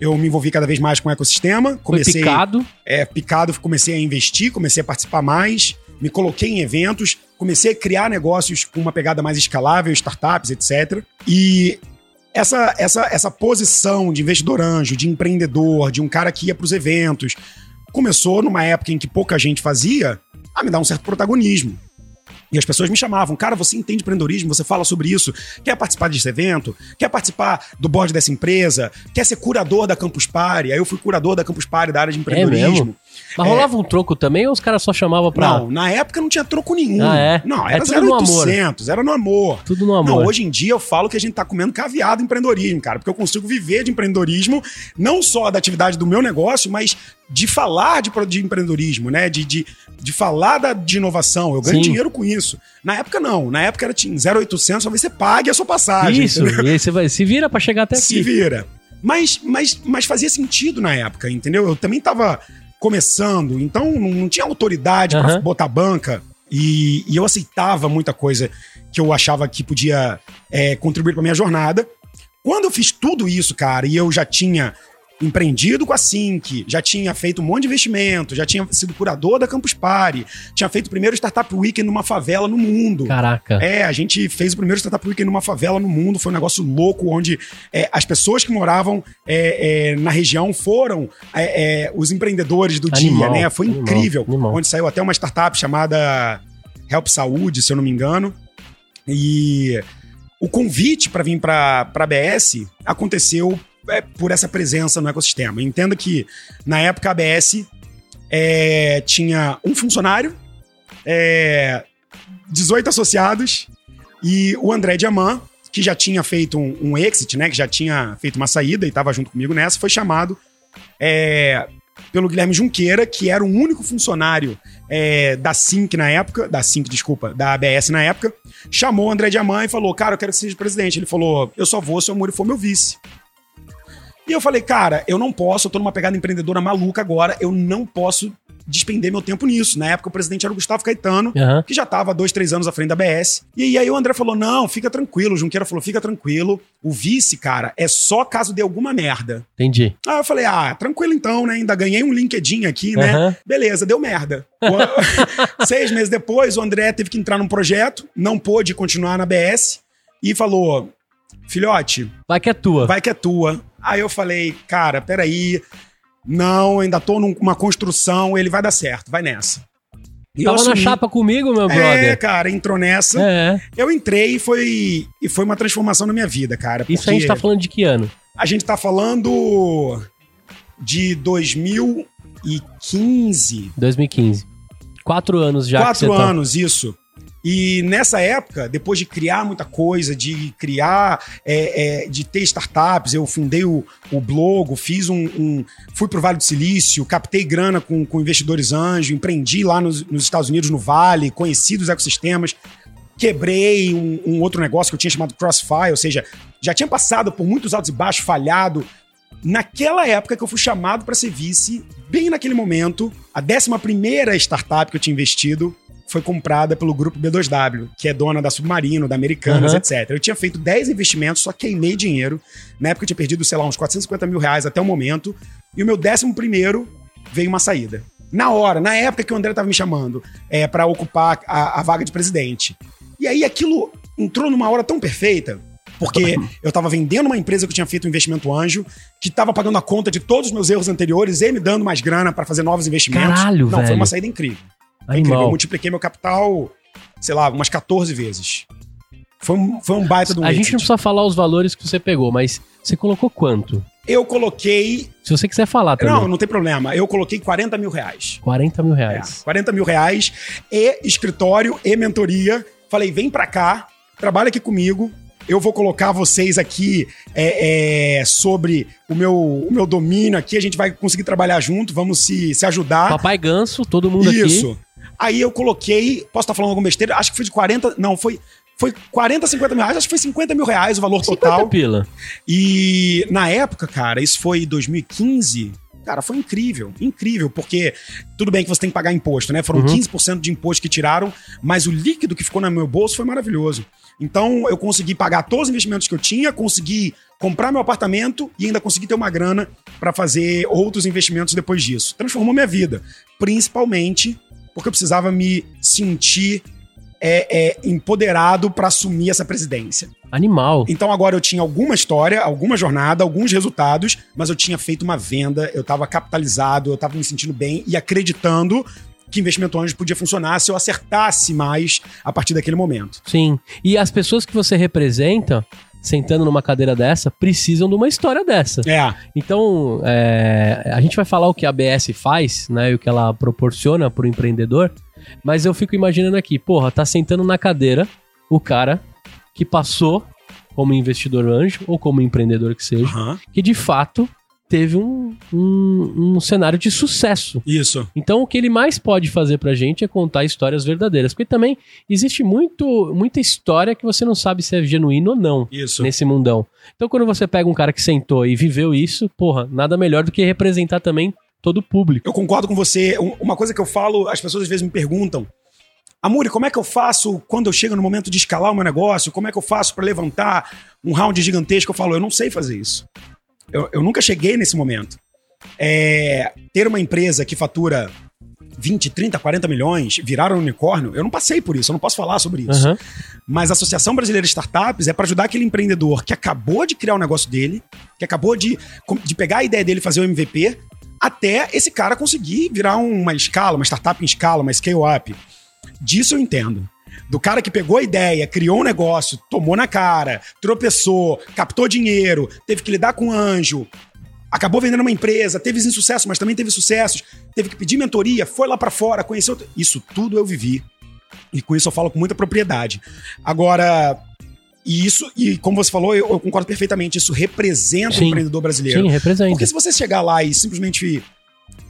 Speaker 4: eu me envolvi cada vez mais com o ecossistema.
Speaker 3: Foi
Speaker 4: Comecei,
Speaker 3: picado.
Speaker 4: é, picado, comecei a investir, comecei a participar mais, me coloquei em eventos, comecei a criar negócios com uma pegada mais escalável, startups, etc. E essa, essa, essa posição de investidor anjo, de empreendedor, de um cara que ia para os eventos, começou numa época em que pouca gente fazia a me dar um certo protagonismo. E as pessoas me chamavam, cara, você entende empreendedorismo, você fala sobre isso, quer participar desse evento, quer participar do board dessa empresa, quer ser curador da Campus Party. Aí eu fui curador da Campus Party da área de empreendedorismo.
Speaker 3: mesmo? Mas rolava um troco também ou os caras só chamavam pra.
Speaker 4: Não, na época não tinha troco nenhum.
Speaker 3: Ah, é?
Speaker 4: Não,
Speaker 3: É
Speaker 4: era
Speaker 3: no amor.
Speaker 4: 0800, era no amor.
Speaker 3: Tudo no amor.
Speaker 4: Não, hoje em dia eu falo que a gente tá comendo caviar do empreendedorismo, cara, porque eu consigo viver de empreendedorismo, não só da atividade do meu negócio, mas de falar de, de empreendedorismo, né? De, de, de falar da, de inovação. Eu ganho
Speaker 3: Sim.
Speaker 4: dinheiro com isso. Na época, não. Na época era tinha 0800, talvez você pague a sua passagem.
Speaker 3: Isso,
Speaker 4: entendeu?
Speaker 3: e aí você vai, se vira pra chegar até
Speaker 4: se
Speaker 3: aqui.
Speaker 4: vira. Mas, mas, mas fazia sentido na época, entendeu? Eu também tava começando, então não, não tinha autoridade pra
Speaker 3: Aham.
Speaker 4: botar banca. E, e eu aceitava muita coisa que eu achava que podia é, contribuir pra minha jornada. Quando eu fiz tudo isso, cara, e eu já tinha empreendido com a Sync, já tinha feito um monte de investimento, já tinha sido curador da Campus Party, tinha feito o primeiro Startup Weekend numa favela no mundo.
Speaker 3: Caraca.
Speaker 4: É, a gente fez o primeiro Startup Weekend numa favela no mundo, foi um negócio louco, onde é, as pessoas que moravam é, é, na região foram é, é, os empreendedores do
Speaker 3: Animal,
Speaker 4: dia, né? Foi
Speaker 3: animal,
Speaker 4: incrível.
Speaker 3: animal.
Speaker 4: Onde saiu até uma startup chamada Help Saúde, se eu não me engano. E o convite para vir para a ABS aconteceu é, por essa presença no ecossistema. Entenda que, na época, a ABS é, tinha um funcionário, é, 18 associados e o André Diamant, que já tinha feito um, um exit, né? Que já tinha feito uma saída e estava junto comigo nessa, foi chamado é, pelo Guilherme Junqueira, que era o único funcionário é, da Sync na época, da Sync, desculpa, da ABS na época, chamou o André Diamant e falou: Cara, eu quero que seja presidente. Ele falou: Eu só vou se o Amuri for meu vice. E eu falei, cara, eu não posso, eu tô numa pegada empreendedora maluca agora, eu não posso despender meu tempo nisso. Na época o presidente era o Gustavo Caetano,
Speaker 3: Aham.
Speaker 4: que já tava há dois, três anos à frente da BS. E aí o André falou: não, fica tranquilo. O Junqueira falou: fica tranquilo. O vice, cara, é só caso dê alguma merda.
Speaker 3: Entendi.
Speaker 4: Aí eu falei: ah, tranquilo então, né? Ainda ganhei um LinkedIn aqui, né?
Speaker 3: Aham.
Speaker 4: Beleza, deu merda. Seis meses depois, o André teve que entrar num projeto, não pôde continuar na BS e falou: filhote,
Speaker 3: Vai que é tua.
Speaker 4: vai que é tua. Aí eu falei, cara, peraí. Não, ainda tô numa construção, ele vai dar certo, vai nessa. E
Speaker 3: Tava na
Speaker 4: assumi.
Speaker 3: chapa comigo, meu
Speaker 4: É,
Speaker 3: brother.
Speaker 4: cara, entrou nessa.
Speaker 3: É.
Speaker 4: Eu entrei e foi, e foi uma transformação na minha vida, cara.
Speaker 3: Isso a gente tá falando de que ano?
Speaker 4: a gente tá falando de 2015.
Speaker 3: 2015. Quatro anos já
Speaker 4: quatro
Speaker 3: tá-
Speaker 4: anos, isso. E nessa época, depois de criar muita coisa, de criar, é, é, de ter startups, eu fundei o, o Blogo, fiz um, um- Fui pro Vale do Silício, captei grana com, com investidores anjo, empreendi lá nos, nos Estados Unidos, no Vale, conheci dos ecossistemas, quebrei um, um outro negócio que eu tinha chamado Crossfire, ou seja, já tinha passado por muitos altos e baixos, falhado. Naquela época que eu fui chamado para ser vice, bem naquele momento, a 11 startup que eu tinha investido foi comprada pelo grupo B2W, que é dona da Submarino, da Americanas,
Speaker 3: Uhum.
Speaker 4: etc. Eu tinha feito 10 investimentos, só queimei dinheiro. Na época eu tinha perdido, sei lá, uns 450 mil reais até o momento. E o meu 11 primeiro veio uma saída. Na hora, na época que o André tava me chamando é, para ocupar a, a vaga de presidente. E aí aquilo entrou numa hora tão perfeita, porque eu tava vendendo uma empresa que eu tinha feito um investimento anjo, que tava pagando a conta de todos os meus erros anteriores e me dando mais grana para fazer novos investimentos.
Speaker 3: Caralho,
Speaker 4: Não, foi
Speaker 3: velho.
Speaker 4: uma saída incrível. Incrível. Eu
Speaker 3: Animal.
Speaker 4: multipliquei meu capital, sei lá, umas 14 vezes. Foi um, foi um baita do
Speaker 3: A gente não precisa falar os valores que você pegou, mas você colocou quanto?
Speaker 4: Eu coloquei.
Speaker 3: Se você quiser falar também.
Speaker 4: Não, não tem problema. Eu coloquei 40 mil reais.
Speaker 3: 40 mil
Speaker 4: É,
Speaker 3: reais.
Speaker 4: 40 mil reais e escritório e mentoria. Falei, vem pra cá, trabalha aqui comigo. Eu vou colocar vocês aqui é, é, sobre o meu, o meu domínio aqui. A gente vai conseguir trabalhar junto, vamos se, se ajudar.
Speaker 3: Papai Ganso, todo mundo aqui.
Speaker 4: Isso. Aí eu coloquei, posso estar falando alguma besteira? Acho que foi de 40, não, foi, foi 40, 50 mil reais, acho que foi 50 mil reais o valor
Speaker 3: 50
Speaker 4: total.
Speaker 3: pila.
Speaker 4: E na época, cara, isso foi 2015. Cara, foi incrível, incrível, porque tudo bem que você tem que pagar imposto, né? Foram
Speaker 3: Uhum.
Speaker 4: 15% de imposto que tiraram, mas o líquido que ficou no meu bolso foi maravilhoso. Então eu consegui pagar todos os investimentos que eu tinha, consegui comprar meu apartamento e ainda consegui ter uma grana para fazer outros investimentos depois disso. Transformou minha vida, principalmente porque eu precisava me sentir é, é, empoderado para assumir essa presidência.
Speaker 3: Animal.
Speaker 4: Então agora eu tinha alguma história, alguma jornada, alguns resultados, mas eu tinha feito uma venda, eu tava capitalizado, eu tava me sentindo bem e acreditando que investimento anjo podia funcionar se eu acertasse mais a partir daquele momento.
Speaker 3: Sim. E as pessoas que você representa, sentando numa cadeira dessa, precisam de uma história dessa.
Speaker 4: É,
Speaker 3: Então, é, a gente vai falar o que a ABS faz, né? E o que ela proporciona pro empreendedor. Mas eu fico imaginando aqui, porra, tá sentando na cadeira o cara que passou como investidor anjo ou como empreendedor que seja,
Speaker 4: aham,
Speaker 3: que de fato teve um, um, um cenário de sucesso.
Speaker 4: isso.
Speaker 3: Então, o que ele mais pode fazer pra gente é contar histórias verdadeiras. Porque também existe muito, muita história que você não sabe se é genuíno ou não
Speaker 4: Isso.
Speaker 3: nesse mundão. Então, quando você pega um cara que sentou e viveu isso, porra, nada melhor do que representar também todo o público.
Speaker 4: Eu concordo com você. Um- Uma coisa que eu falo, as pessoas às vezes me perguntam: Amuri, como é que eu faço quando eu chego no momento de escalar o meu negócio? Como é que eu faço para levantar um round gigantesco? Eu falo: eu não sei fazer isso. Eu, eu nunca cheguei nesse momento. É, ter uma empresa que fatura 20, 30, 40 milhões, virar um unicórnio, eu não passei por isso, eu não posso falar sobre isso.
Speaker 3: Aham.
Speaker 4: Mas a Associação Brasileira de Startups é para ajudar aquele empreendedor que acabou de criar o negócio dele, que acabou de, de pegar a ideia dele e fazer o MVP, até esse cara conseguir virar uma escala, uma startup em escala, uma scale-up. Disso eu entendo. Do cara que pegou a ideia, criou um negócio, tomou na cara, tropeçou, captou dinheiro, teve que lidar com um anjo, acabou vendendo uma empresa, teve insucesso, mas também teve sucessos, teve que pedir mentoria, foi lá pra fora, conheceu. Isso tudo eu vivi. E com isso eu falo com muita propriedade. Agora, e isso, e como você falou, eu, eu concordo perfeitamente, isso representa
Speaker 3: Sim.
Speaker 4: o empreendedor brasileiro.
Speaker 3: Sim, representa.
Speaker 4: Porque se você chegar lá e simplesmente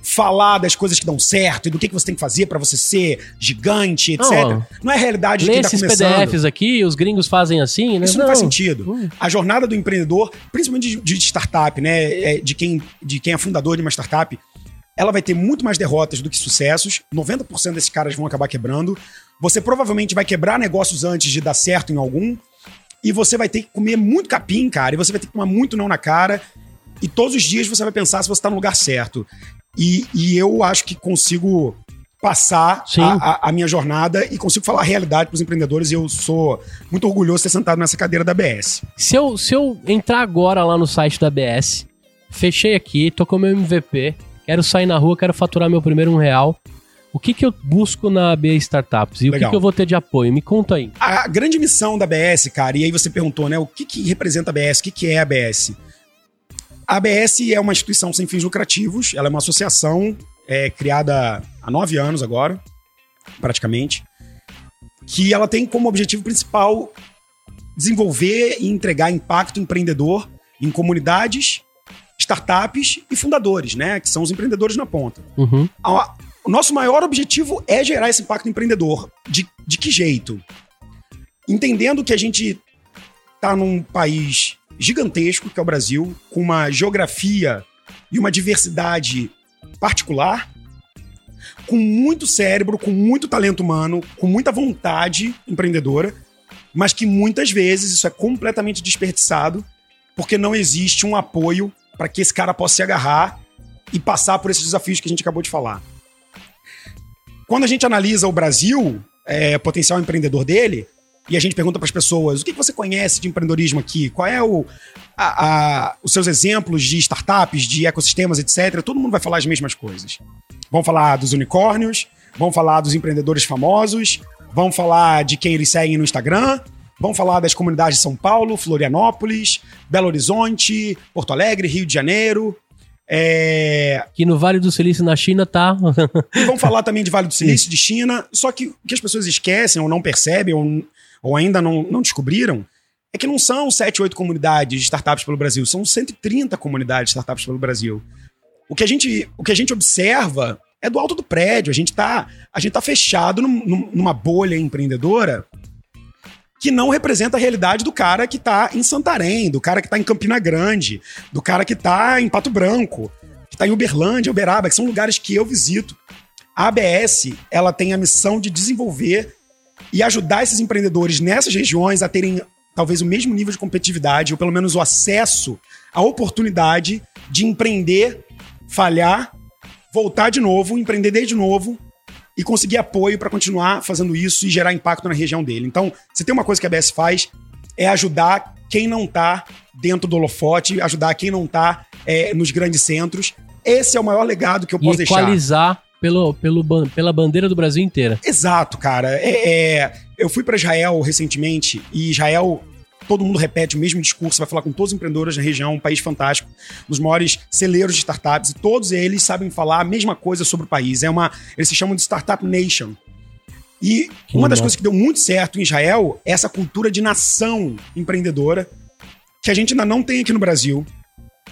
Speaker 4: falar das coisas que dão certo e do que, que você tem que fazer pra você ser gigante, etc.
Speaker 3: Não,
Speaker 4: Não, é a realidade de quem tá
Speaker 3: esses
Speaker 4: começando.
Speaker 3: PDFs aqui, os gringos fazem assim, né?
Speaker 4: Isso não, faz sentido. A jornada do empreendedor, principalmente de, de startup, né? é, De quem, de quem é fundador de uma startup, ela vai ter muito mais derrotas do que sucessos. 90% desses caras vão acabar quebrando. Você provavelmente vai quebrar negócios antes de dar certo em algum. E você vai ter que comer muito capim, cara. E você vai ter que tomar muito não na cara. E todos os dias você vai pensar se você tá no lugar certo. E, e eu acho que consigo passar a, a- a minha jornada e consigo falar a realidade pros empreendedores. E eu sou muito orgulhoso de ter sentado nessa cadeira da BS.
Speaker 3: Se eu, se eu entrar agora lá no site da ABS, fechei aqui, tô com meu MVP, quero sair na rua, quero faturar meu primeiro um real. O que que eu busco na AB Startups? E o que
Speaker 4: Legal.
Speaker 3: que eu vou ter de apoio? Me conta aí.
Speaker 4: A grande missão da ABS, cara, e aí você perguntou, né, o que, que representa a ABS, o que, que é a ABS? A ABS é uma instituição sem fins lucrativos, ela é uma associação é, criada há nove anos agora, praticamente, que ela tem como objetivo principal desenvolver e entregar impacto empreendedor em comunidades, startups e fundadores, né, que são os empreendedores na ponta.
Speaker 3: Uhum.
Speaker 4: A- o nosso maior objetivo é gerar esse impacto empreendedor. De, de que jeito? Entendendo que a gente está num país gigantesco, que é o Brasil, com uma geografia e uma diversidade particular, com muito cérebro, com muito talento humano, com muita vontade empreendedora, mas que muitas vezes isso é completamente desperdiçado porque não existe um apoio para que esse cara possa se agarrar e passar por esses desafios que a gente acabou de falar. Quando a gente analisa o Brasil, é, potencial empreendedor dele, e a gente pergunta para as pessoas o que, que você conhece de empreendedorismo aqui, qual é o, a- a- os seus exemplos de startups, de ecossistemas, etc., todo mundo vai falar as mesmas coisas. Vão falar dos unicórnios, vão falar dos empreendedores famosos, vão falar de quem eles seguem no Instagram, Vamos falar das comunidades de São Paulo, Florianópolis, Belo Horizonte, Porto Alegre, Rio de Janeiro. É,
Speaker 3: Que no Vale do Silício, na China, tá.
Speaker 4: E vamos falar também de Vale do Silício, de China. Só que o que as pessoas esquecem ou não percebem ou, ou ainda não, não descobriram é que não são 7, 8 comunidades de startups pelo Brasil, são 130 comunidades de startups pelo Brasil. O que a gente, o que a gente observa é do alto do prédio. A gente tá, gente tá fechado num- num- numa bolha empreendedora que não representa a realidade do cara que tá em Santarém, do cara que tá em Campina Grande, do cara que tá em Pato Branco, que tá em Uberlândia, Uberaba, que são lugares que eu visito. A ABS, ela tem a missão de desenvolver e ajudar esses empreendedores nessas regiões a terem talvez o mesmo nível de competitividade, ou pelo menos o acesso à oportunidade de empreender, falhar, voltar de novo, empreender desde novo e conseguir apoio para continuar fazendo isso e gerar impacto na região dele. Então, se tem uma coisa que a ABS faz, é ajudar quem não tá dentro do holofote, ajudar quem não tá é, nos grandes centros. Esse é o maior legado que eu
Speaker 3: E
Speaker 4: posso deixar.
Speaker 3: equalizar pelo, pelo, pela bandeira do Brasil inteira.
Speaker 4: Exato, cara. É, é, eu fui para Israel recentemente e Israel, todo mundo repete o mesmo discurso, vai falar com todos os empreendedores da região, um país fantástico, um dos maiores celeiros de startups, e todos eles sabem falar a mesma coisa sobre o país. É uma, eles se chamam de Startup Nation. E
Speaker 3: Que
Speaker 4: uma das coisas que deu muito certo em Israel é essa cultura de nação empreendedora que a gente ainda não tem aqui no Brasil.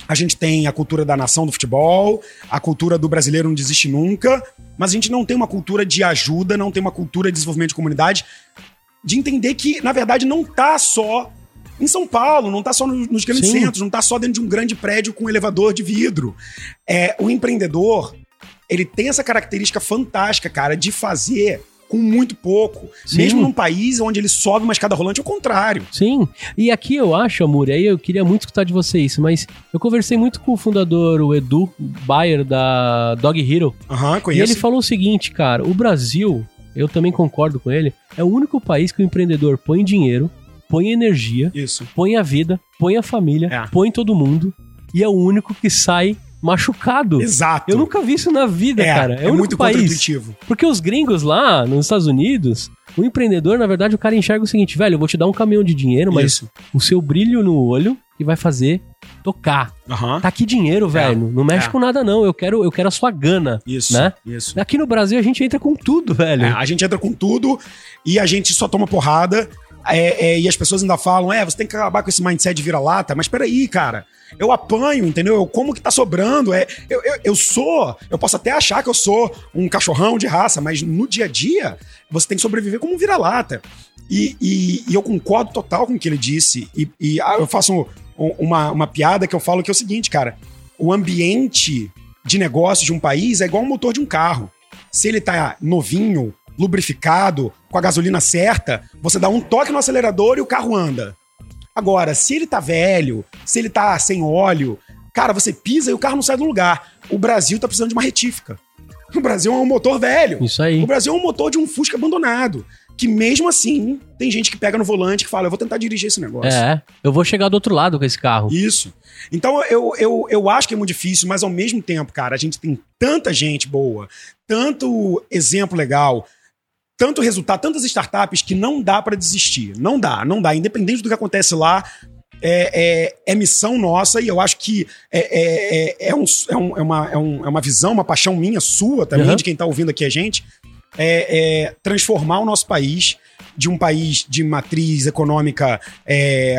Speaker 4: A gente tem a cultura da nação do futebol, a cultura do brasileiro não desiste nunca, mas a gente não tem uma cultura de ajuda, não tem uma cultura de desenvolvimento de comunidade, de entender que, na verdade, não tá só em São Paulo, não tá só no- nos grandes
Speaker 3: Sim.
Speaker 4: centros, não tá só dentro de um grande prédio com um elevador de vidro. É, o empreendedor, ele tem essa característica fantástica, cara, de fazer com muito pouco.
Speaker 3: Sim.
Speaker 4: Mesmo num país onde ele sobe uma escada rolante, ao contrário.
Speaker 3: Sim. E aqui eu acho, Amor, aí eu queria muito escutar de você isso, mas eu conversei muito com o fundador, o Edu Bayer, da Dog Hero.
Speaker 4: Aham,
Speaker 3: E
Speaker 4: conheço.
Speaker 3: ele falou o seguinte, cara, o Brasil, eu também concordo com ele, é o único país que o empreendedor põe dinheiro, põe energia,
Speaker 4: Isso.
Speaker 3: põe a vida, põe a família,
Speaker 4: É.
Speaker 3: põe todo mundo, e é o único que sai machucado.
Speaker 4: Exato.
Speaker 3: Eu nunca vi isso na vida,
Speaker 4: é,
Speaker 3: cara. É,
Speaker 4: é muito
Speaker 3: país.
Speaker 4: contra-intuitivo.
Speaker 3: Porque os gringos lá, nos Estados Unidos, o empreendedor, na verdade, o cara enxerga o seguinte, velho, eu vou te dar um caminhão de dinheiro, mas
Speaker 4: Isso.
Speaker 3: o seu brilho no olho que vai fazer tocar.
Speaker 4: Aham.
Speaker 3: Tá aqui dinheiro, velho. Não mexe
Speaker 4: É.
Speaker 3: com nada, não. Eu quero, eu quero a sua gana.
Speaker 4: Isso.
Speaker 3: Né?
Speaker 4: Isso.
Speaker 3: Aqui no Brasil a gente entra com tudo, velho.
Speaker 4: É, a gente entra com tudo e a gente só toma porrada. É, é, e as pessoas ainda falam: é, você tem que acabar com esse mindset de vira-lata. Mas peraí, cara. Eu apanho, entendeu? Eu como que tá sobrando. É, eu, eu, eu sou. Eu posso até achar que eu sou um cachorrão de raça, mas no dia a dia você tem que sobreviver como um vira-lata. E, e- e eu concordo total com o que ele disse. E, e, ah, eu faço um- uma, uma piada que eu falo que é o seguinte, cara. O ambiente de negócios de um país é igual um motor de um carro. Se ele tá novinho, lubrificado, com a gasolina certa, você dá um toque no acelerador e o carro anda. Agora, se ele tá velho, se ele tá sem óleo, cara, você pisa e o carro não sai do lugar. O Brasil tá precisando de uma retífica. O Brasil é um motor velho.
Speaker 3: Isso aí.
Speaker 4: O Brasil é um motor de um Fusca abandonado. Que mesmo assim, tem gente que pega no volante que fala, eu vou tentar dirigir esse negócio.
Speaker 3: É, eu vou chegar do outro lado com esse carro.
Speaker 4: Isso. Então eu, eu, eu acho que é muito difícil, mas ao mesmo tempo, cara, a gente tem tanta gente boa, tanto exemplo legal, tanto resultado, tantas startups que não dá pra desistir. Não dá, não dá. Independente do que acontece lá, é, é, é missão nossa e eu acho que é, é, é, é, um, é, um- é uma, é, um- é uma visão, uma paixão minha, sua também,
Speaker 3: Uhum.
Speaker 4: de quem tá ouvindo aqui a gente, é, transformar o nosso país de um país de matriz econômica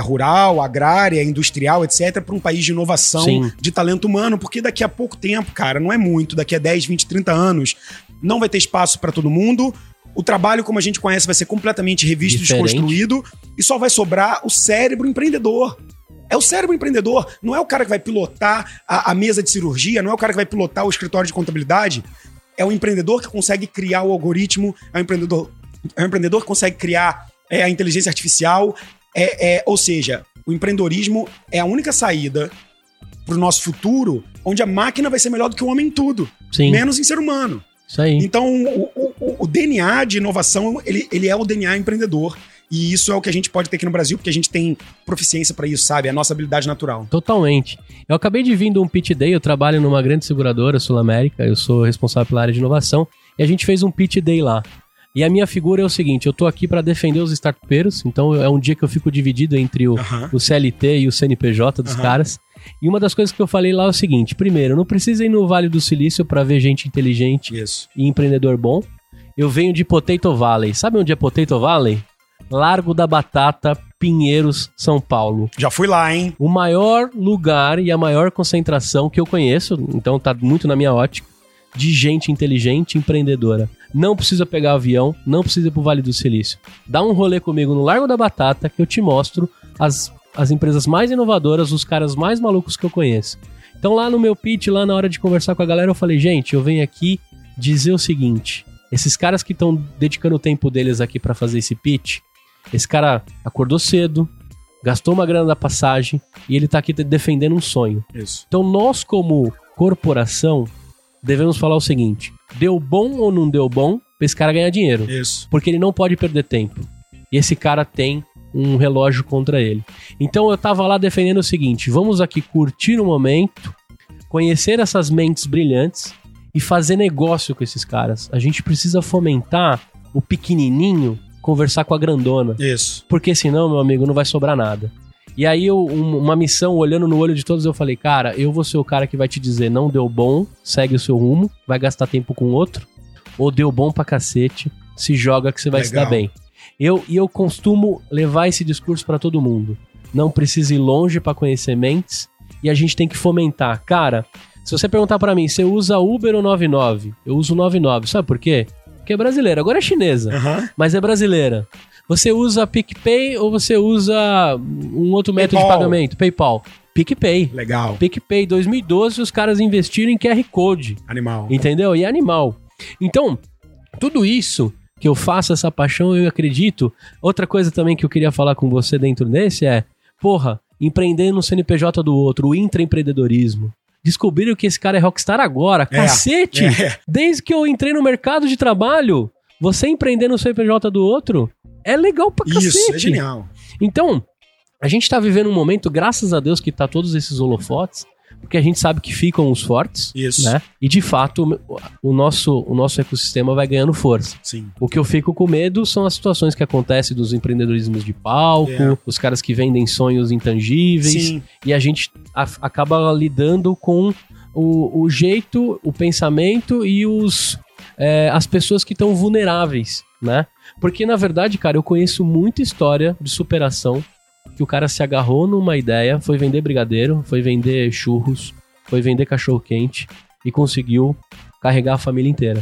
Speaker 4: rural, agrária, industrial, etc., para um país de inovação,
Speaker 3: Sim.
Speaker 4: de talento humano, porque daqui a pouco tempo, cara, não é muito, daqui a 10, 20, 30 anos, não vai ter espaço para todo mundo. O trabalho, como a gente conhece, vai ser completamente revisto e
Speaker 3: Diferente.
Speaker 4: desconstruído e só vai sobrar o cérebro empreendedor. É o cérebro empreendedor, não é o cara que vai pilotar a, a mesa de cirurgia, não é o cara que vai pilotar o escritório de contabilidade. É o empreendedor que consegue criar o algoritmo, é o empreendedor, é o empreendedor que consegue criar é, a inteligência artificial. É, é, ou seja, o empreendedorismo é a única saída para o nosso futuro onde a máquina vai ser melhor do que o homem em tudo,
Speaker 3: Sim,
Speaker 4: menos em ser humano.
Speaker 3: Isso aí.
Speaker 4: Então, o, o- o- DNA de inovação, ele, ele é o DNA empreendedor. E isso é o que a gente pode ter aqui no Brasil, porque a gente tem proficiência para isso, sabe? É a nossa habilidade natural.
Speaker 3: Totalmente. Eu acabei de vir de um pitch day, eu trabalho numa grande seguradora sul-américa, eu sou responsável pela área de inovação, e a gente fez um pitch day lá. E a minha figura é o seguinte: eu tô aqui para defender os startupeiros, então é um dia que eu fico dividido entre o, o CLT e o CNPJ dos caras. E uma das coisas que eu falei lá é o seguinte: primeiro, não precisa ir no Vale do Silício para ver gente inteligente
Speaker 4: Isso.
Speaker 3: e empreendedor bom. Eu venho de Potato Valley. Sabe onde é Potato Valley? Largo da Batata, Pinheiros, São Paulo.
Speaker 4: Já fui lá, hein?
Speaker 3: O maior lugar e a maior concentração que eu conheço, então tá muito na minha ótica, de gente inteligente e empreendedora. Não precisa pegar avião, não precisa ir pro Vale do Silício. Dá um rolê comigo no Largo da Batata que eu te mostro as, as empresas mais inovadoras, os caras mais malucos que eu conheço. Então lá no meu pitch, lá na hora de conversar com a galera, eu falei, gente, eu venho aqui dizer o seguinte: esses caras que estão dedicando o tempo deles aqui para fazer esse pitch, esse cara acordou cedo, gastou uma grana da passagem e ele tá aqui defendendo um sonho.
Speaker 4: Isso.
Speaker 3: Então nós, como corporação, devemos falar o seguinte: deu bom ou não deu bom pra esse cara ganhar dinheiro.
Speaker 4: Isso.
Speaker 3: Porque ele não pode perder tempo. E esse cara tem um relógio contra ele. Então eu tava lá defendendo o seguinte: vamos aqui curtir o momento, conhecer essas mentes brilhantes e fazer negócio com esses caras. A gente precisa fomentar o pequenininho conversar com a grandona.
Speaker 4: Isso.
Speaker 3: Porque senão, meu amigo, não vai sobrar nada. E aí, eu, um- uma missão, olhando no olho de todos, eu falei, cara, eu vou ser o cara que vai te dizer, não deu bom, segue o seu rumo, vai gastar tempo com outro, ou deu bom pra cacete, se joga que você vai se
Speaker 4: Legal.
Speaker 3: dar bem. Eu, e eu costumo levar esse discurso pra todo mundo. Não precisa ir longe pra conhecer mentes, e a gente tem que fomentar. Cara, se você perguntar pra mim, você usa Uber ou 99? Eu uso 99, sabe por quê? Porque é brasileira, agora é chinesa
Speaker 4: Aham.
Speaker 3: mas é brasileira. Você usa PicPay ou você usa um outro método de pagamento? PayPal. PicPay.
Speaker 4: Legal.
Speaker 3: PicPay 2012 os caras investiram em QR Code,
Speaker 4: Animal.
Speaker 3: entendeu? E é animal. Então, tudo isso que eu faço, essa paixão, eu acredito. Outra coisa também que eu queria falar com você dentro desse é, porra, empreender no CNPJ do outro, o intraempreendedorismo. Descobriram que esse cara é rockstar agora, cacete!
Speaker 4: É.
Speaker 3: Desde que eu entrei no mercado de trabalho, você empreender no CNPJ do outro é legal pra
Speaker 4: Isso,
Speaker 3: cacete.
Speaker 4: é genial.
Speaker 3: Então, a gente tá vivendo um momento, graças a Deus, que tá todos esses holofotes, porque a gente sabe que ficam os fortes,
Speaker 4: Isso.
Speaker 3: né? E de fato, o nosso, o nosso ecossistema vai ganhando força.
Speaker 4: Sim.
Speaker 3: O que eu fico com medo são as situações que acontecem dos empreendedorismos de palco,
Speaker 4: É.
Speaker 3: os caras que vendem sonhos intangíveis,
Speaker 4: Sim.
Speaker 3: e a gente a- acaba lidando com o, o jeito, o pensamento e os, é, as pessoas que estão vulneráveis, né? Porque, na verdade, cara, eu conheço muita história de superação que o cara se agarrou numa ideia, foi vender brigadeiro, foi vender churros, foi vender cachorro-quente e conseguiu carregar a família inteira.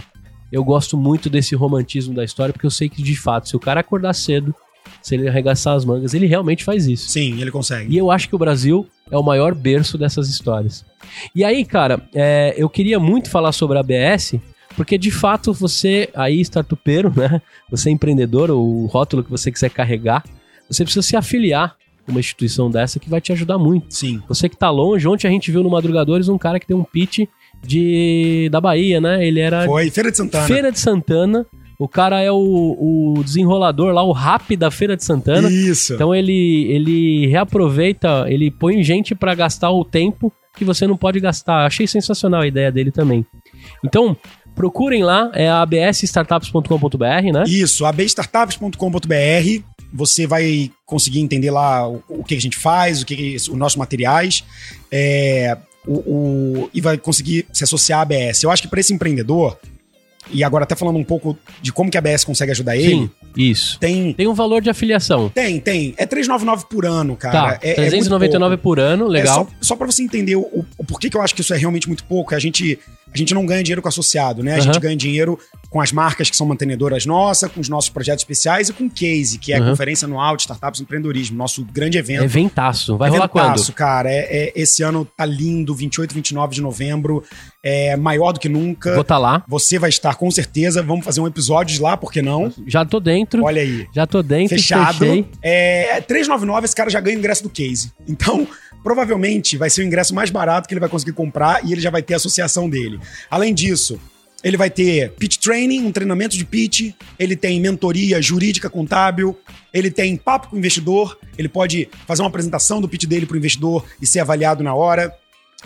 Speaker 3: Eu gosto muito desse romantismo da história porque eu sei que, de fato, se o cara acordar cedo, se ele arregaçar as mangas, ele realmente faz isso.
Speaker 4: Sim, ele consegue.
Speaker 3: E eu acho que o Brasil é o maior berço dessas histórias. E aí, cara, é, eu queria muito falar sobre a ABS, porque de fato você, aí, startupeiro, né? Você é empreendedor, ou o rótulo que você quiser carregar, você precisa se afiliar uma instituição dessa que vai te ajudar muito.
Speaker 4: Sim.
Speaker 3: Você que tá longe, ontem a gente viu no Madrugadores um cara que deu um pitch de, da Bahia, né? Ele era
Speaker 4: Foi Feira de Santana.
Speaker 3: Feira de Santana. O cara é o, o desenrolador lá, o rap da Feira de Santana.
Speaker 4: Isso.
Speaker 3: Então ele, ele reaproveita, ele põe gente pra gastar o tempo que você não pode gastar. Achei sensacional a ideia dele também. Então, procurem lá, é a absstartups.com.br, né?
Speaker 4: Isso, abstartups.com.br. Você vai conseguir entender lá o, o que a gente faz, o que, que os nossos materiais, é, o, o- e vai conseguir se associar à ABS. Eu acho que para esse empreendedor, e agora até falando um pouco de como que a ABS consegue ajudar ele,
Speaker 3: Sim, isso.
Speaker 4: tem.
Speaker 3: Tem um valor de afiliação.
Speaker 4: Tem, tem. É 399 por ano, cara.
Speaker 3: tá,
Speaker 4: é, é
Speaker 3: 399
Speaker 4: muito pouco.
Speaker 3: por ano, legal.
Speaker 4: É só, só para você entender o, o, o porquê que eu acho que isso é realmente muito pouco. A gente, a gente não ganha dinheiro com associado, né? A
Speaker 3: Aham.
Speaker 4: gente ganha dinheiro com as marcas que são mantenedoras nossas, com os nossos projetos especiais e com o Case, que é a
Speaker 3: Aham.
Speaker 4: Conferência Anual de Startups e Empreendedorismo, nosso grande evento.
Speaker 3: É ventaço. Vai rolar quando?
Speaker 4: Eventaço, cara. É, é- esse ano tá lindo, 28 e 29 de novembro. É maior do que nunca.
Speaker 3: Vou tá lá.
Speaker 4: Você vai estar com certeza. Vamos fazer um episódio de lá, por que não?
Speaker 3: Já tô dentro.
Speaker 4: Olha aí.
Speaker 3: Já tô dentro.
Speaker 4: Fechado.
Speaker 3: fechei.
Speaker 4: É, 399, esse cara já ganha o ingresso do case. Então, provavelmente vai ser o ingresso mais barato que ele vai conseguir comprar e ele já vai ter a associação dele. Além disso, ele vai ter pitch training, um treinamento de pitch, ele tem mentoria jurídica contábil, ele tem papo com o investidor, ele pode fazer uma apresentação do pitch dele para o investidor e ser avaliado na hora.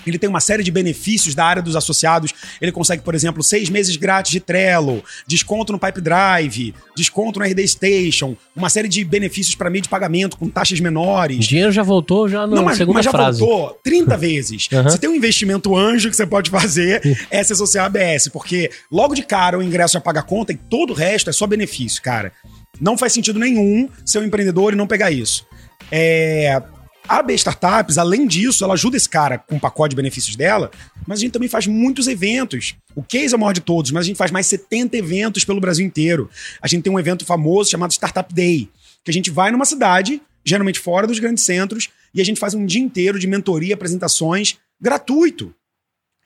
Speaker 4: Ele tem uma série de benefícios da área dos associados. Ele consegue, por exemplo, seis meses grátis de Trello, desconto no Pipe Drive, desconto no RD Station, uma série de benefícios para meio de pagamento com taxas
Speaker 3: O
Speaker 4: menores.
Speaker 3: dinheiro já voltou já na
Speaker 4: Não, mas,
Speaker 3: segunda
Speaker 4: mas já
Speaker 3: frase.
Speaker 4: voltou 30 vezes.
Speaker 3: Aham.
Speaker 4: Você tem um investimento anjo que você pode fazer, é se associar à ABS, porque logo de cara o ingresso já paga a conta e todo o resto é só benefício, cara. Não faz sentido nenhum ser um empreendedor e não pegar isso. É, a AB Startups, além disso, ela ajuda esse cara com o pacote de benefícios dela, mas a gente também faz muitos eventos. O case é o maior de todos, mas a gente faz mais 70 eventos pelo Brasil inteiro. A gente tem um evento famoso chamado Startup Day, que a gente vai numa cidade, geralmente fora dos grandes centros, e a gente faz um dia inteiro de mentoria, apresentações, gratuito.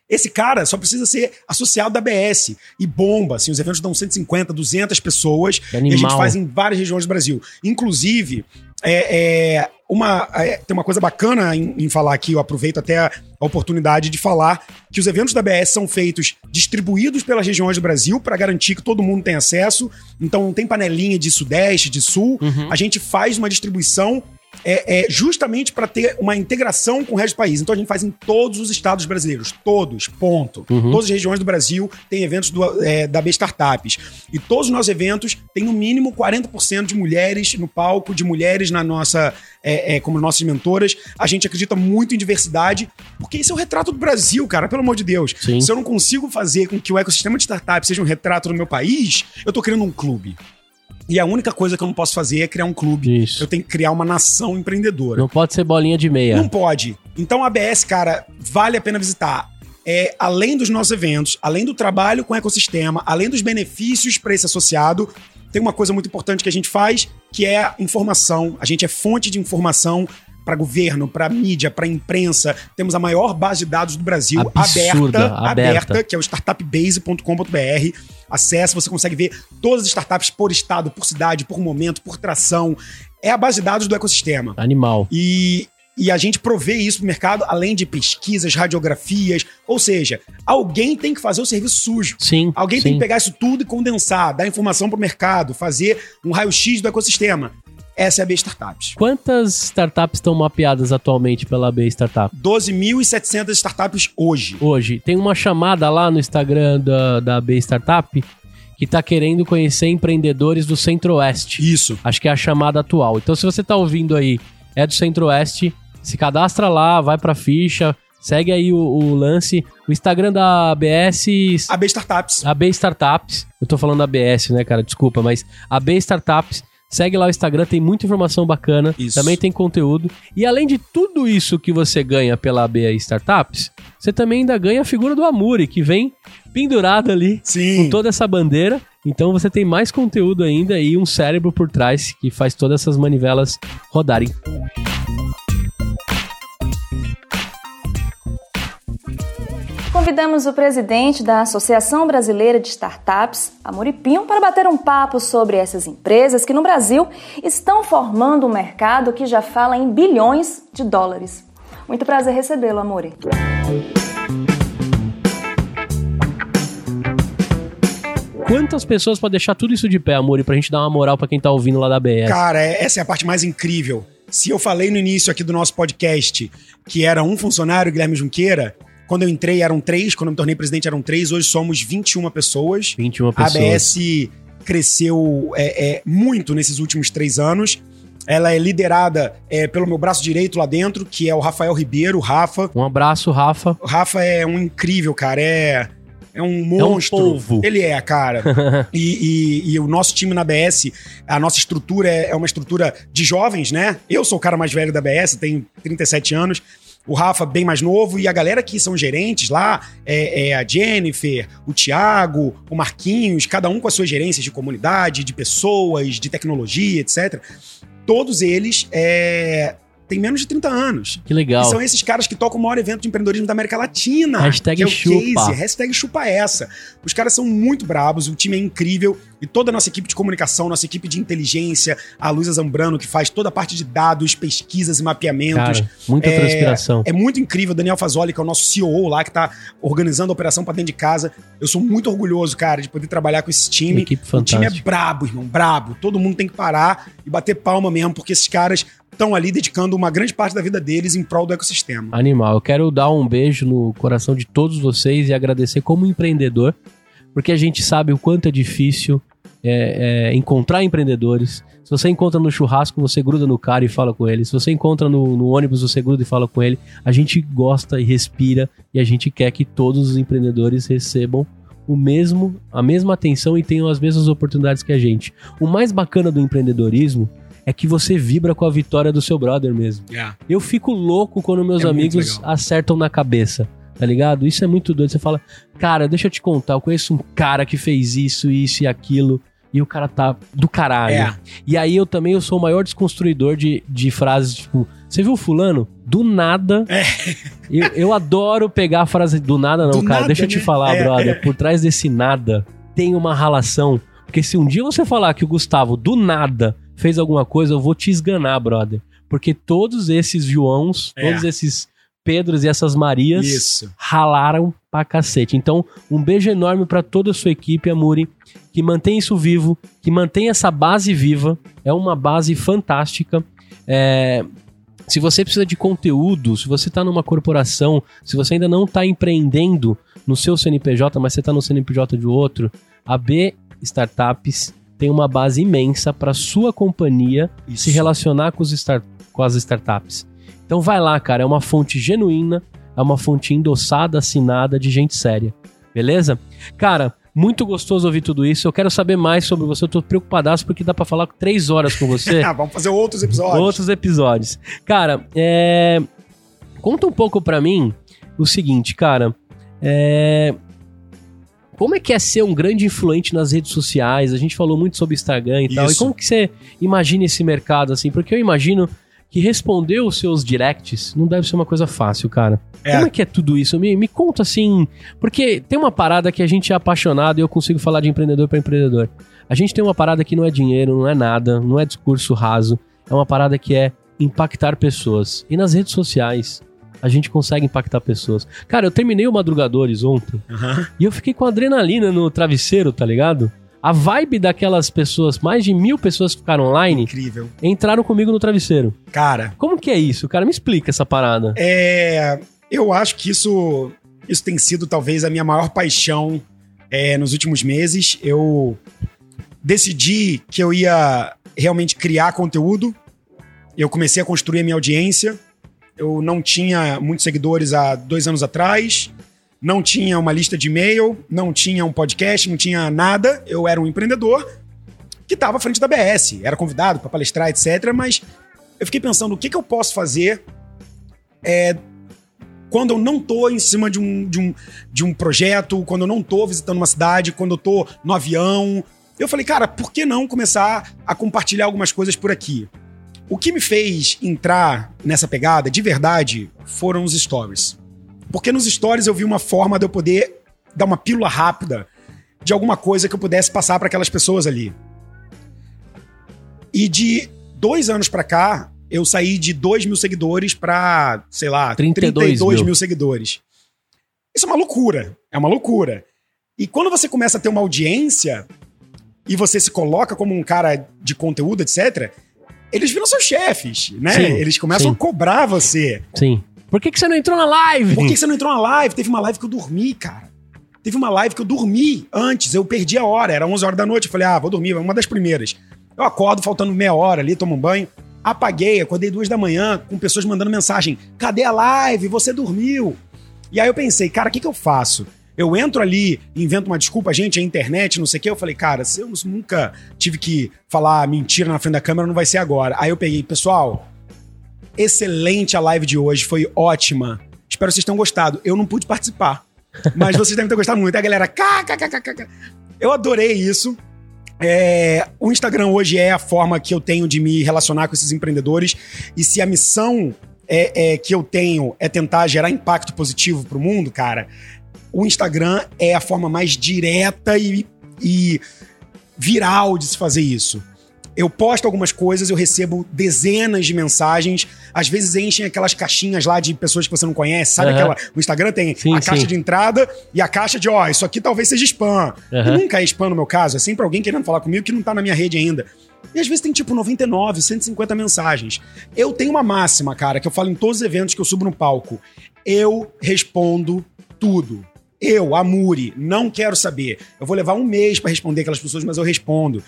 Speaker 4: Esse cara só precisa ser associado da ABS e bomba. Assim, os eventos dão 150, 200 pessoas e a gente faz em várias regiões do Brasil. Inclusive, é, é, uma, é, tem uma coisa bacana em, em falar aqui, eu aproveito até a, a oportunidade de falar que os eventos da ABS são feitos distribuídos pelas regiões do Brasil para garantir que todo mundo tem acesso. Então não tem panelinha de sudeste, de sul. A gente faz uma distribuição é, é justamente para ter uma integração com o resto do país. Então a gente faz em todos os estados brasileiros, todos, ponto. Todas as regiões do Brasil têm eventos do, é, da B Startups. E todos os nossos eventos têm no mínimo 40% de mulheres no palco, de mulheres na nossa, é, é, como nossas mentoras. A gente acredita muito em diversidade, porque isso é o retrato do Brasil, cara, pelo amor de Deus.
Speaker 3: Sim.
Speaker 4: Se eu não consigo fazer com que o ecossistema de startups seja um retrato do meu país, eu tô criando um clube. E a única coisa que eu não posso fazer é criar um clube.
Speaker 3: Isso.
Speaker 4: Eu tenho que criar uma nação empreendedora.
Speaker 3: Não pode ser bolinha de meia.
Speaker 4: Não pode. Então a ABS, cara, vale a pena visitar. É, além dos nossos eventos, além do trabalho com o ecossistema, além dos benefícios para esse associado, tem uma coisa muito importante que a gente faz, que é a informação. A gente é fonte de informação para governo, para mídia, para imprensa. Temos a maior base de dados do Brasil
Speaker 3: Absurda,
Speaker 4: aberta,
Speaker 3: aberta.
Speaker 4: aberta, que é o startupbase.com.br. Acesse, você consegue ver todas as startups por estado, por cidade, por momento, por tração. É a base de dados do ecossistema.
Speaker 3: Animal.
Speaker 4: E, e a gente provê isso pro mercado, além de pesquisas, radiografias. Ou seja, alguém tem que fazer o serviço sujo.
Speaker 3: Sim.
Speaker 4: Alguém
Speaker 3: sim.
Speaker 4: tem que pegar isso tudo e condensar, dar informação pro mercado, fazer um raio-x do ecossistema. Essa é a B Startups.
Speaker 3: Quantas startups estão mapeadas atualmente pela B Startup?
Speaker 4: 12.700 startups hoje.
Speaker 3: Hoje, tem uma chamada lá no Instagram da, da B Startup que tá querendo conhecer empreendedores do Centro-Oeste.
Speaker 4: Isso.
Speaker 3: Acho que é a chamada atual. Então, se você tá ouvindo aí, é do Centro-Oeste, se cadastra lá, vai pra ficha, segue aí o, o lance. O Instagram da ABS.
Speaker 4: A B Startups.
Speaker 3: AB Startups. Eu tô falando ABS, né, cara? Desculpa, mas AB Startups. Segue lá o Instagram, tem muita informação bacana.
Speaker 4: Isso.
Speaker 3: Também tem conteúdo. E além de tudo isso que você ganha pela AB Startups, você também ainda ganha a figura do Amuri, que vem pendurada ali
Speaker 4: Sim.
Speaker 3: com toda essa bandeira. Então você tem mais conteúdo ainda e um cérebro por trás que faz todas essas manivelas rodarem.
Speaker 7: Convidamos o presidente da Associação Brasileira de Startups, Amuri Pinho, para bater um papo sobre essas empresas que no Brasil estão formando um mercado que já fala em bilhões de dólares. Muito prazer recebê-lo, Amuri.
Speaker 3: Quantas pessoas podem deixar tudo isso de pé, Amuri, pra gente dar uma moral pra quem tá ouvindo lá da BS?
Speaker 4: Cara, é- essa é a parte mais incrível. Se eu falei no início aqui do nosso podcast que era um funcionário, Guilherme Junqueira, quando eu entrei eram três, quando eu me tornei presidente eram três, hoje somos 21 pessoas.
Speaker 3: 21
Speaker 4: A
Speaker 3: pessoas.
Speaker 4: ABS cresceu é, é, muito nesses últimos três anos. Ela é liderada é, pelo meu braço direito lá dentro, que é o Rafael Ribeiro, o Rafa.
Speaker 3: Um abraço, Rafa.
Speaker 4: O Rafa é um incrível, cara. É, é um monstro.
Speaker 3: polvo.
Speaker 4: Ele é, cara. e, e- e o nosso time na ABS, a nossa estrutura é, é uma estrutura de jovens, né? Eu sou o cara mais velho da ABS, tenho 37 anos. O Rafa, bem mais novo, e a galera que são gerentes lá, é, é a Jennifer, o Thiago, o Marquinhos, cada um com as suas gerências de comunidade, de pessoas, de tecnologia, etc. Todos eles é, têm menos de 30 anos.
Speaker 3: Que legal.
Speaker 4: E são esses caras que tocam o maior evento de empreendedorismo da América Latina.
Speaker 3: Hashtag
Speaker 4: que é o
Speaker 3: chupa.
Speaker 4: Case. Hashtag chupa essa. Os caras são muito brabos, o time é incrível. E toda a nossa equipe de comunicação, nossa equipe de inteligência, a Luísa Zambrano, que faz toda a parte de dados, pesquisas e mapeamentos.
Speaker 3: Cara, muita
Speaker 4: É,
Speaker 3: transpiração.
Speaker 4: É muito incrível. Daniel Fazoli, que é o nosso CEO lá, que tá organizando a operação pra dentro de casa. Eu sou muito orgulhoso, cara, de poder trabalhar com esse time.
Speaker 3: Equipe
Speaker 4: o time é
Speaker 3: fantástica.
Speaker 4: brabo, irmão, brabo. Todo mundo tem que parar e bater palma mesmo, porque esses caras estão ali dedicando uma grande parte da vida deles em prol do ecossistema.
Speaker 3: Animal. Eu quero dar um beijo no coração de todos vocês e agradecer como empreendedor, porque a gente sabe o quanto é difícil é, é, encontrar empreendedores. Se você encontra no churrasco, você gruda no cara e fala com ele. Se você encontra no, no ônibus, você gruda e fala com ele. A gente gosta e respira e a gente quer que todos os empreendedores recebam o mesmo, a mesma atenção e tenham as mesmas oportunidades que a gente. O mais bacana do empreendedorismo é que você vibra com a vitória do seu brother mesmo. Eu fico louco quando meus
Speaker 4: É
Speaker 3: amigos acertam na cabeça, tá ligado? Isso é muito doido. Você fala, cara, deixa eu te contar, eu conheço um cara que fez isso, isso e aquilo, e o cara tá do caralho.
Speaker 4: É.
Speaker 3: E aí eu também eu sou o maior desconstruidor de, de frases tipo, você viu fulano? Do nada. Eu, eu adoro pegar a frase do nada, não,
Speaker 4: É. Do
Speaker 3: cara.
Speaker 4: nada,
Speaker 3: Deixa eu te
Speaker 4: né?
Speaker 3: falar,
Speaker 4: É,
Speaker 3: brother.
Speaker 4: é.
Speaker 3: Por trás desse nada tem uma ralação. Porque se um dia você falar que o Gustavo do nada fez alguma coisa, eu vou te esganar, brother. Porque todos esses Joãos,
Speaker 4: É.
Speaker 3: todos esses Pedros e essas Marias
Speaker 4: Isso.
Speaker 3: ralaram pra cacete. Então, um beijo enorme pra toda a sua equipe, Amuri, que mantém isso vivo, que mantém essa base viva. É uma base fantástica. É, se você precisa de conteúdo, se você está numa corporação, se você ainda não está empreendendo no seu CNPJ, mas você está no CNPJ de outro, a B Startups tem uma base imensa para sua companhia
Speaker 4: Isso.
Speaker 3: se relacionar com, os start- com as startups. Então vai lá, cara, é uma fonte genuína, é uma fonte endossada, assinada de gente séria. Beleza? Cara, muito gostoso ouvir tudo isso. Eu quero saber mais sobre você. Eu tô preocupadaço porque dá pra falar três horas com você.
Speaker 4: Ah, vamos fazer outros episódios.
Speaker 3: Outros episódios. Cara, é... conta um pouco pra mim o seguinte, cara. É... Como é que é ser um grande influente nas redes sociais? A gente falou muito sobre Instagram e tal. E
Speaker 4: Isso.
Speaker 3: como que você imagina esse mercado assim? Porque eu imagino que responder os seus directs não deve ser uma coisa fácil, cara.
Speaker 4: É.
Speaker 3: Como é que é tudo isso? Me, me conta assim. Porque tem uma parada que a gente é apaixonado e eu consigo falar de empreendedor para empreendedor. A gente tem uma parada que não é dinheiro, não é nada, não é discurso raso. É uma parada que é impactar pessoas. E nas redes sociais, a gente consegue impactar pessoas. Cara, eu terminei o Madrugadores ontem
Speaker 4: Aham.
Speaker 3: e eu fiquei com adrenalina no travesseiro, tá ligado? A vibe daquelas pessoas, mais de mil pessoas que ficaram online,
Speaker 4: Incrível.
Speaker 3: entraram comigo no travesseiro.
Speaker 4: Cara,
Speaker 3: Como que é isso? Cara, me explica essa parada.
Speaker 4: é, eu acho que isso, isso tem sido talvez a minha maior paixão é, nos últimos meses. Eu decidi que eu ia realmente criar conteúdo. Eu comecei a construir a minha audiência. Eu não tinha muitos seguidores há dois anos atrás. Não tinha uma lista de e-mail, não tinha um podcast, não tinha nada. Eu era um empreendedor que estava à frente da BS. Era convidado para palestrar, etc. Mas eu fiquei pensando, o que, que eu posso fazer é, quando eu não tô em cima de um, de, um, de um projeto, quando eu não tô visitando uma cidade, quando eu tô no avião. Eu falei, cara, por que não começar a compartilhar algumas coisas por aqui? O que me fez entrar nessa pegada, de verdade, foram os stories. Porque nos stories eu vi uma forma de eu poder dar uma pílula rápida de alguma coisa que eu pudesse passar para aquelas pessoas ali. E de dois anos pra cá, eu saí de 2 mil seguidores pra, sei lá,
Speaker 3: 32
Speaker 4: 32
Speaker 3: mil.
Speaker 4: mil seguidores. Isso é uma loucura. É uma loucura. E quando você começa a ter uma audiência e você se coloca como um cara de conteúdo, etc., eles viram seus chefes, né?
Speaker 3: Sim,
Speaker 4: eles começam
Speaker 3: sim.
Speaker 4: a cobrar você.
Speaker 3: Sim. Por que, que você não entrou na live?
Speaker 4: Por que você não entrou na live? Teve uma live que eu dormi, cara. Teve uma live que eu dormi antes, eu perdi a hora, era 11 horas da noite. Eu falei, ah, vou dormir, uma das primeiras. Eu acordo faltando meia hora ali, tomo um banho. Apaguei, acordei duas da manhã com pessoas mandando mensagem: cadê a live? Você dormiu. E aí eu pensei, cara, o que, que eu faço? Eu entro ali, invento uma desculpa, gente, é internet, não sei o quê. Eu falei, cara, se eu nunca tive que falar mentira na frente da câmera, não vai ser agora. Aí eu peguei, pessoal, excelente a live de hoje, foi ótima. Espero que vocês tenham gostado. Eu não pude participar, mas vocês devem ter gostado muito. A galera, kkkk. Eu adorei isso. É, o Instagram hoje é a forma que eu tenho de me relacionar com esses empreendedores. E se a missão é, é, que eu tenho é tentar gerar impacto positivo pro mundo, cara, o Instagram é a forma mais direta e, e viral de se fazer isso. Eu posto algumas coisas, eu recebo dezenas de mensagens. Às vezes enchem aquelas caixinhas lá de pessoas que você não conhece. Sabe
Speaker 3: Aham.
Speaker 4: aquela. O Instagram tem
Speaker 3: Sim,
Speaker 4: a caixa
Speaker 3: sim.
Speaker 4: de entrada e a caixa de, ó, isso aqui talvez seja spam.
Speaker 3: Aham.
Speaker 4: E nunca é spam no meu caso. É sempre alguém querendo falar comigo que não tá na minha rede ainda. E às vezes tem tipo 99, 150 mensagens. Eu tenho uma máxima, cara, que eu falo em todos os eventos que eu subo no palco. Eu respondo tudo. Eu, Amuri, não quero saber. Eu vou levar um mês pra responder aquelas pessoas, mas eu respondo.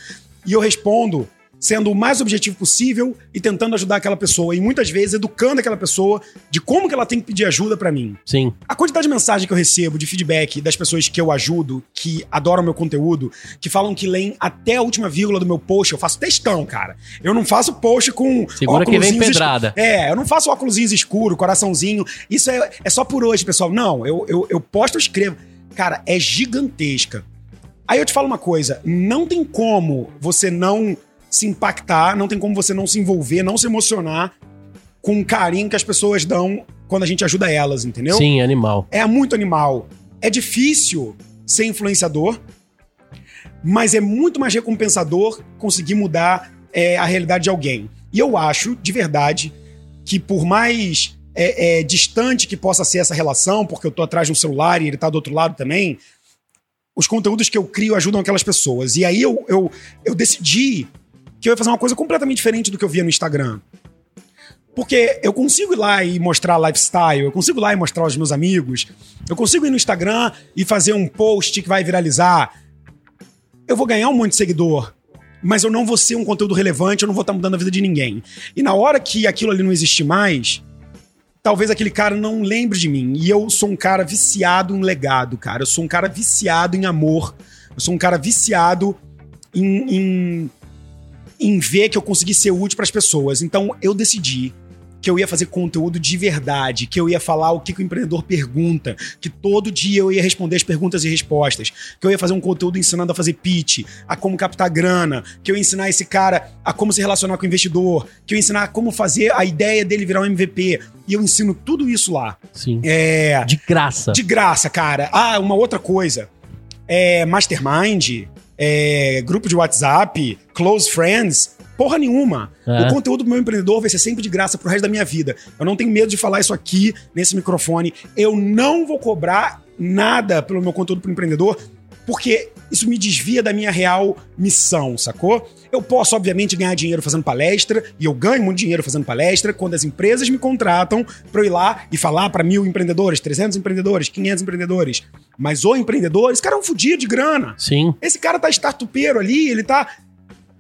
Speaker 4: E eu respondo sendo o mais objetivo possível e tentando ajudar aquela pessoa. E muitas vezes educando aquela pessoa de como que ela tem que pedir ajuda pra mim.
Speaker 3: Sim.
Speaker 4: A quantidade de mensagem que eu recebo, de feedback das pessoas que eu ajudo, que adoram meu conteúdo, que falam que leem até a última vírgula do meu post, eu faço textão, cara. Eu não faço post com.
Speaker 3: Segura que vem pedrada.
Speaker 4: É, eu não faço óculos escuro, coraçãozinho. Isso é, é só por hoje, pessoal. Não, eu, eu, eu posto, eu escrevo. Cara, é gigantesca. Aí eu te falo uma coisa: não tem como você não se impactar, não tem como você não se envolver, não se emocionar com o carinho que as pessoas dão quando a gente ajuda elas, entendeu?
Speaker 3: Sim, animal.
Speaker 4: é muito animal. É difícil ser influenciador, mas é muito mais recompensador conseguir mudar é, a realidade de alguém. E eu acho, de verdade, que por mais é, é, distante que possa ser essa relação, porque eu tô atrás de um celular e ele tá do outro lado também, os conteúdos que eu crio ajudam aquelas pessoas. E aí eu, eu, eu decidi que eu ia fazer uma coisa completamente diferente do que eu via no Instagram. Porque eu consigo ir lá e mostrar lifestyle, eu consigo ir lá e mostrar aos meus amigos, eu consigo ir no Instagram e fazer um post que vai viralizar. Eu vou ganhar um monte de seguidor, mas eu não vou ser um conteúdo relevante, eu não vou estar mudando a vida de ninguém. E na hora que aquilo ali não existe mais, talvez aquele cara não lembre de mim. E eu sou um cara viciado em legado, cara. Eu sou um cara viciado em amor. Eu sou um cara viciado em, em, em ver que eu consegui ser útil para as pessoas. Então eu decidi que eu ia fazer conteúdo de verdade, que eu ia falar o que, o empreendedor pergunta, que todo dia eu ia responder as perguntas e respostas, que eu ia fazer um conteúdo ensinando a fazer pitch, a como captar grana, que eu ia ensinar esse cara a como se relacionar com o investidor, que eu ia ensinar como fazer a ideia dele virar um MVP. E eu ensino tudo isso lá.
Speaker 3: Sim.
Speaker 4: É,
Speaker 3: De graça.
Speaker 4: de graça, cara. Ah, uma outra coisa. É Mastermind, é, grupo de WhatsApp, Close Friends. Porra nenhuma.
Speaker 3: É.
Speaker 4: O conteúdo do meu empreendedor vai ser sempre de graça pro resto da minha vida. Eu não tenho medo de falar isso aqui, nesse microfone. Eu não vou cobrar nada pelo meu conteúdo pro empreendedor, porque isso me desvia da minha real missão, sacou? Eu posso, obviamente, ganhar dinheiro fazendo palestra, e eu ganho muito dinheiro fazendo palestra, quando as empresas me contratam pra eu ir lá e falar pra mil empreendedores, 300 empreendedores, 500 empreendedores. Mas o empreendedor, esse cara é um fudido de grana.
Speaker 3: Sim.
Speaker 4: Esse cara tá startupeiro ali, ele tá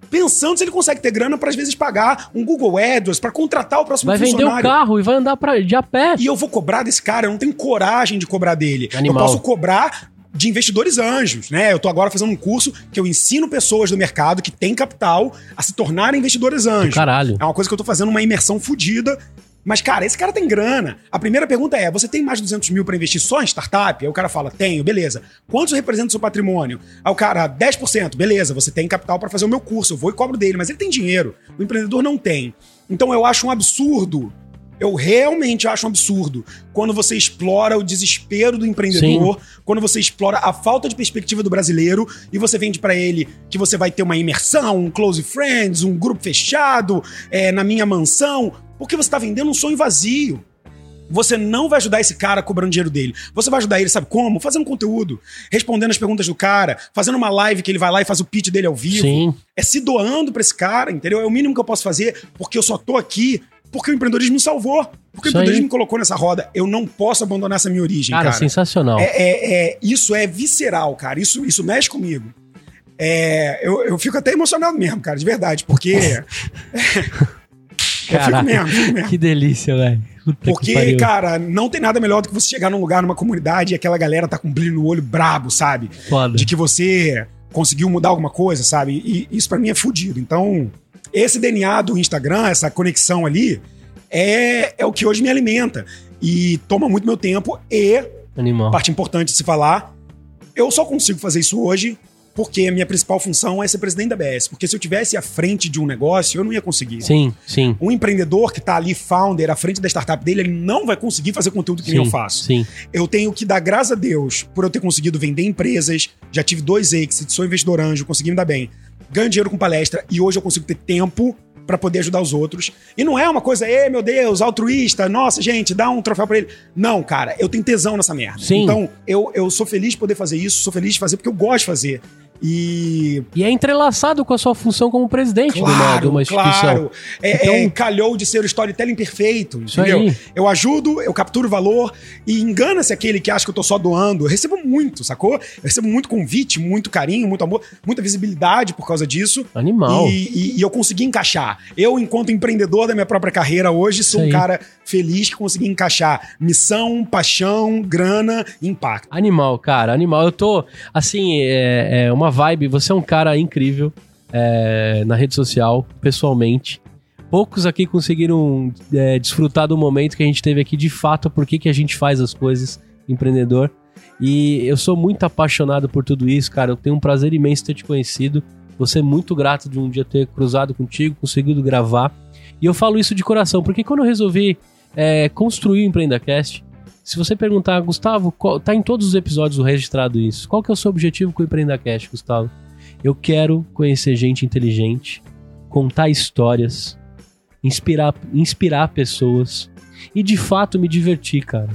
Speaker 4: pensando se ele consegue ter grana pra às vezes pagar um Google AdWords pra contratar o próximo
Speaker 3: Vai vender o
Speaker 4: funcionário.
Speaker 3: carro e vai andar pra, de a pé.
Speaker 4: E eu vou cobrar desse cara, eu não tenho coragem de cobrar dele.
Speaker 3: Animal.
Speaker 4: Eu posso cobrar de investidores anjos, né? Eu tô agora fazendo um curso que eu ensino pessoas do mercado que têm capital a se tornarem investidores anjos.
Speaker 3: caralho.
Speaker 4: É uma coisa que eu tô fazendo uma imersão fodida. Mas, cara, esse cara tem grana. A primeira pergunta é: você tem mais de 200 mil pra investir só em startup? Aí o cara fala: tenho, beleza. Quanto representa o seu patrimônio? Aí o cara, 10%, beleza, você tem capital pra fazer o meu curso, eu vou e cobro dele, mas ele tem dinheiro. O empreendedor não tem. Então eu acho um absurdo. Eu realmente acho um absurdo quando você explora o desespero do empreendedor, quando você explora a falta de perspectiva do brasileiro e você vende pra ele que você vai ter uma imersão, um close friends, um grupo fechado, é, na minha mansão, porque você tá vendendo um sonho vazio. Você não vai ajudar esse cara cobrando dinheiro dele. Você vai ajudar ele, sabe como? Fazendo conteúdo, respondendo as perguntas do cara, fazendo uma live que ele vai lá e faz o pitch dele ao vivo.
Speaker 3: Sim.
Speaker 4: É se doando pra esse cara, entendeu? É o mínimo que eu posso fazer, porque eu só tô aqui porque o empreendedorismo me salvou. Porque o
Speaker 3: Isso aí.
Speaker 4: empreendedorismo me colocou nessa roda. Eu não posso abandonar essa minha origem,
Speaker 3: Cara,
Speaker 4: cara.
Speaker 3: sensacional.
Speaker 4: É, é- é- isso é visceral, cara. Isso, isso mexe comigo. É, eu, eu fico até emocionado mesmo, cara, de verdade, porque. eu fico
Speaker 3: Caraca,
Speaker 4: mesmo, fico mesmo.
Speaker 3: que delícia, velho.
Speaker 4: Porque, cara, não tem nada melhor do que você chegar num lugar, numa comunidade e aquela galera tá com um brilho no olho brabo, sabe?
Speaker 3: Foda.
Speaker 4: De que você conseguiu mudar alguma coisa, sabe? E isso pra mim é fudido. Então, esse DNA do Instagram, essa conexão ali, é, é o que hoje me alimenta. E toma muito meu tempo e
Speaker 3: Animal.
Speaker 4: parte importante de se falar, eu só consigo fazer isso hoje porque a minha principal função é ser presidente da BS. Porque se eu tivesse à frente de um negócio, eu não ia conseguir.
Speaker 3: Sim, sim.
Speaker 4: Um empreendedor que tá ali, founder, à frente da startup dele, ele não vai conseguir fazer conteúdo que nem
Speaker 3: sim,
Speaker 4: eu faço.
Speaker 3: Sim.
Speaker 4: Eu tenho que dar graças a Deus por eu ter conseguido vender empresas, já tive dois exits, sou investidor anjo, consegui me dar bem. Ganho dinheiro com palestra e hoje eu consigo ter tempo pra poder ajudar os outros. E não é uma coisa, ei, meu Deus, altruísta, nossa, gente, dá um troféu pra ele. Não, cara, eu tenho tesão nessa merda.
Speaker 3: Sim.
Speaker 4: Então, eu, eu sou feliz de poder fazer isso, sou feliz de fazer porque eu gosto de fazer. E
Speaker 3: E é entrelaçado com a sua função como presidente de, uma, de
Speaker 4: Claro,
Speaker 3: uma instituição.
Speaker 4: claro. É,
Speaker 3: Então-
Speaker 4: é, calhou de ser o storytelling perfeito,
Speaker 3: Isso
Speaker 4: entendeu?
Speaker 3: aí.
Speaker 4: Eu ajudo, eu capturo valor e engana-se aquele que acha que eu tô só doando. Eu recebo muito, sacou? Eu recebo muito convite, muito carinho, muito amor, muita visibilidade por causa disso.
Speaker 3: Animal.
Speaker 4: E, e- e eu consegui encaixar. Eu, enquanto empreendedor da minha própria carreira hoje, sou
Speaker 3: Isso
Speaker 4: um
Speaker 3: aí.
Speaker 4: cara feliz que consegui encaixar missão, paixão, grana e impacto.
Speaker 3: Animal, cara, animal. Eu tô, assim, é, é uma vibe. Você é um cara incrível é, na rede social, pessoalmente. Poucos aqui conseguiram é, desfrutar do momento que a gente teve aqui, de fato, por que a gente faz as coisas, empreendedor. E eu sou muito apaixonado por tudo isso, cara. Eu tenho um prazer imenso ter te conhecido. Você é muito grato de um dia ter cruzado contigo, conseguido gravar. E eu falo isso de coração, porque quando eu resolvi é, construir o EmpreendaCast, se você perguntar, Gustavo, qual- tá em todos os episódios registrado isso. Qual que é o seu objetivo com o EmpreendaCast, Gustavo? Eu quero conhecer gente inteligente, contar histórias, inspirar, inspirar pessoas e de fato me divertir, cara.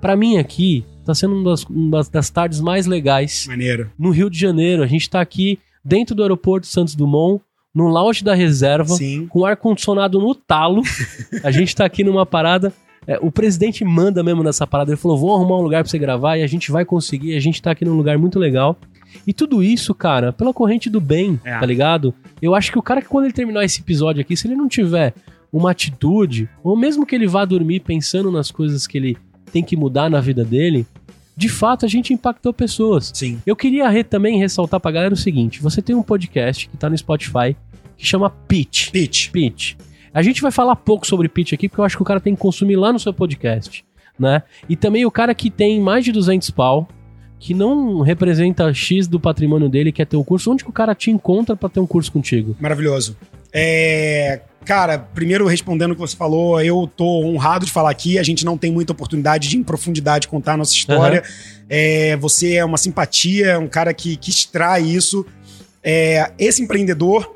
Speaker 3: Pra mim aqui tá sendo uma das, uma das tardes mais legais
Speaker 4: Maneiro.
Speaker 3: no Rio de Janeiro. A gente tá aqui dentro do aeroporto Santos Dumont, no lounge da reserva,
Speaker 4: Sim.
Speaker 3: com ar-condicionado no talo. A gente tá aqui numa parada. É, o presidente manda mesmo nessa parada. Ele falou: vou arrumar um lugar pra você gravar e a gente vai conseguir. A gente tá aqui num lugar muito legal. E tudo isso, cara, pela corrente do bem,
Speaker 4: É.
Speaker 3: tá ligado? Eu acho que o cara que quando ele terminar esse episódio aqui, se ele não tiver uma atitude, ou mesmo que ele vá dormir pensando nas coisas que ele tem que mudar na vida dele, de fato a gente impactou pessoas.
Speaker 4: Sim.
Speaker 3: Eu queria re- também ressaltar pra galera o seguinte: você tem um podcast que tá no Spotify que chama Pitch.
Speaker 4: Pitch.
Speaker 3: Pitch. A gente vai falar pouco sobre pitch aqui, porque eu acho que o cara tem que consumir lá no seu podcast, né? E também o cara que tem mais de 200 pau, que não representa X do patrimônio dele, quer ter um curso, onde que o cara te encontra pra ter um curso contigo?
Speaker 4: Maravilhoso. É, cara, primeiro respondendo o que você falou, eu tô honrado de falar aqui. A gente não tem muita oportunidade de, em profundidade, contar a nossa história. É, você é uma simpatia, é um cara que, que extrai isso. É, esse empreendedor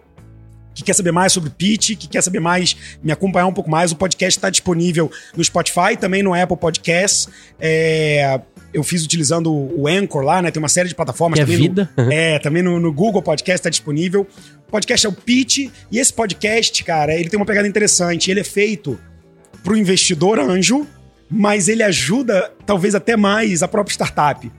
Speaker 4: que quer saber mais sobre pitch, que quer saber mais, me acompanhar um pouco mais, o podcast está disponível no Spotify, também no Apple Podcasts. É, eu fiz utilizando o Anchor lá, né? Tem uma série de plataformas
Speaker 3: Que é
Speaker 4: também no-
Speaker 3: vida.
Speaker 4: é, também no, no Google Podcast está disponível. O podcast é o Pitch, e esse podcast, cara, ele tem uma pegada interessante. Ele é feito pro investidor anjo, mas ele ajuda talvez até mais a própria startup.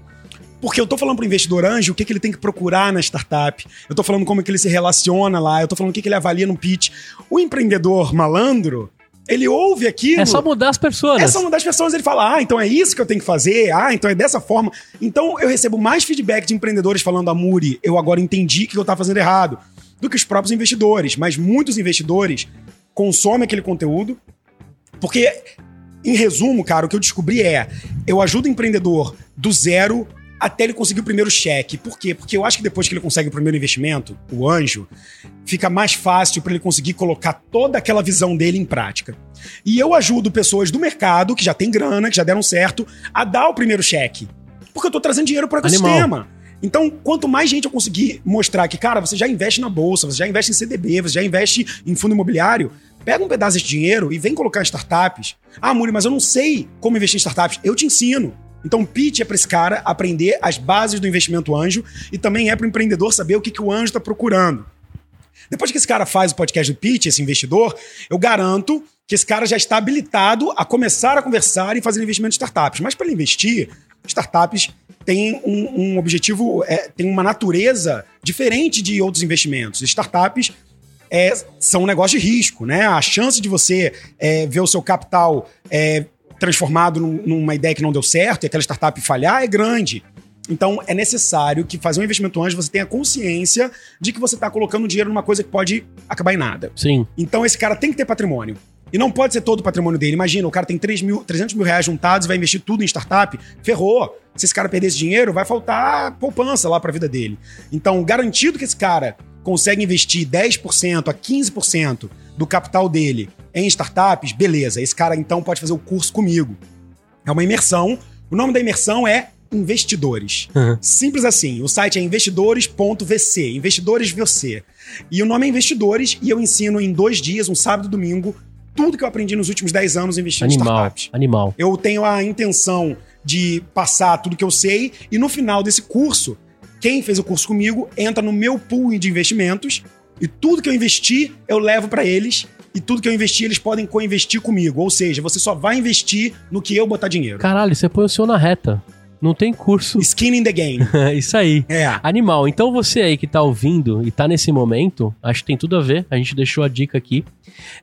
Speaker 4: Porque eu tô falando pro investidor anjo o que, que ele tem que procurar na startup. Eu tô falando como é que ele se relaciona lá, eu tô falando o que, que ele avalia no pitch. O empreendedor malandro, ele ouve aquilo.
Speaker 3: É só mudar as pessoas.
Speaker 4: É uma das pessoas, ele fala, ah, então é isso que eu tenho que fazer, ah, então é dessa forma. Então eu recebo mais feedback de empreendedores falando, Amuri, eu agora entendi que eu tava fazendo errado, do que os próprios investidores. Mas muitos investidores consomem aquele conteúdo, porque, em resumo, cara, o que eu descobri é, eu ajudo o empreendedor do zero até ele conseguir o primeiro cheque. Por quê? Porque eu acho que depois que ele consegue o primeiro investimento, o anjo, fica mais fácil para ele conseguir colocar toda aquela visão dele em prática. E eu ajudo pessoas do mercado, que já tem grana, que já deram certo, a dar o primeiro cheque. Porque eu tô trazendo dinheiro para o
Speaker 3: Animal.
Speaker 4: ecossistema. Então, quanto mais gente eu conseguir mostrar que, cara, você já investe na bolsa, você já investe em CDB, você já investe em fundo imobiliário, pega um pedaço desse dinheiro e vem colocar em startups. Ah, Muri, mas eu não sei como investir em startups. Eu te ensino. Então, pitch é para esse cara aprender as bases do investimento anjo e também é para o empreendedor saber o que, que o anjo está procurando. Depois que esse cara faz o podcast do Pitch, esse investidor, eu garanto que esse cara já está habilitado a começar a conversar e fazer investimento em startups. Mas para ele investir, startups têm um, um objetivo, é, tem uma natureza diferente de outros investimentos. Startups é, são um negócio de risco, né? A chance de você é, ver o seu capital é, transformado num- numa ideia que não deu certo e aquela startup falhar é grande. Então é necessário que fazer um investimento anjo você tenha consciência de que você está colocando dinheiro numa coisa que pode acabar em nada.
Speaker 3: Sim.
Speaker 4: Então esse cara tem que ter patrimônio. E não pode ser todo o patrimônio dele. Imagina, o cara tem 3 mil, 300 mil reais juntados e vai investir tudo em startup. Ferrou. Se esse cara perder esse dinheiro, vai faltar poupança lá pra vida dele. Então, garantido que esse cara consegue investir 10% a 15% do capital dele em startups, beleza. Esse cara então pode fazer o curso comigo. É uma imersão. O nome da imersão é investidores.
Speaker 3: Uhum.
Speaker 4: Simples assim. O site é investidores.vc, investidores VC. E o nome é Investidores e eu ensino em dois dias, um sábado e domingo, tudo que eu aprendi nos últimos 10 anos investindo em
Speaker 3: Animal,
Speaker 4: startups.
Speaker 3: animal.
Speaker 4: Eu tenho a intenção de passar tudo que eu sei e no final desse curso, quem fez o curso comigo entra no meu pool de investimentos e tudo que eu investi eu levo para eles e tudo que eu investi eles podem co-investir comigo. Ou seja, você só vai investir no que eu botar dinheiro.
Speaker 3: Caralho, você põe o seu na reta. Não tem curso.
Speaker 4: Skin in the game.
Speaker 3: Isso aí.
Speaker 4: É.
Speaker 3: Animal. Então você aí que tá ouvindo e tá nesse momento, acho que tem tudo a ver. A gente deixou a dica aqui.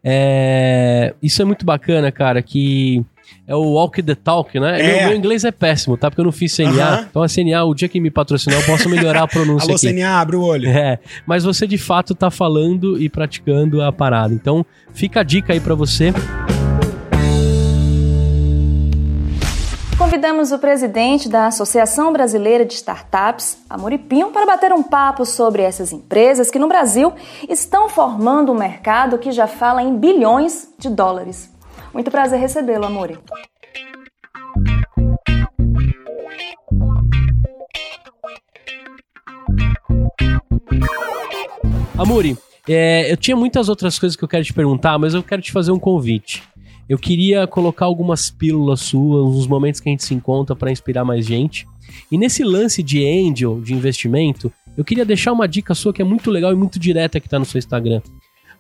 Speaker 3: É, Isso é muito bacana, cara, que é o walk the talk, né?
Speaker 4: É.
Speaker 3: Meu, meu inglês é péssimo, tá? Porque eu não fiz CNA.
Speaker 4: Aham.
Speaker 3: Então a CNA, o dia que me patrocinar, eu posso melhorar a pronúncia
Speaker 4: Alô,
Speaker 3: aqui.
Speaker 4: CNA, abre o olho.
Speaker 3: É, mas você de fato tá falando e praticando a parada. Então, fica a dica aí pra você.
Speaker 7: Convidamos o presidente da Associação Brasileira de Startups, Amoripinho, para bater um papo sobre essas empresas que no Brasil estão formando um mercado que já fala em bilhões de dólares. Muito prazer recebê-lo, Amori.
Speaker 3: Amuri, é, eu tinha muitas outras coisas que eu quero te perguntar, mas eu quero te fazer um convite. Eu queria colocar algumas pílulas suas, uns momentos que a gente se encontra para inspirar mais gente. E nesse lance de angel, de investimento, eu queria deixar uma dica sua que é muito legal e muito direta que tá no seu Instagram.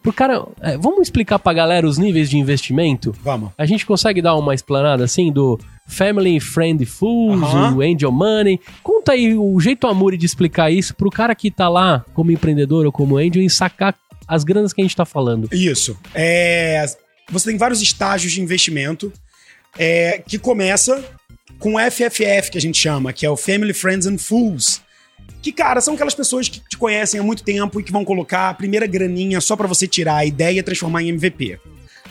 Speaker 3: Por cara, é, vamos explicar pra galera os níveis de investimento?
Speaker 4: Vamos.
Speaker 3: A gente consegue dar uma explanada assim do Family Friend Fools, o Angel Money? Conta aí o jeito Amuri de explicar isso pro cara que tá lá como empreendedor ou como angel e sacar as granas que a gente tá falando.
Speaker 4: Isso. É, você tem vários estágios de investimento é, que começa com o FFF, que a gente chama, que é o Family, Friends and Fools. Que, cara, são aquelas pessoas que te conhecem há muito tempo e que vão colocar a primeira graninha só pra você tirar a ideia e transformar em MVP.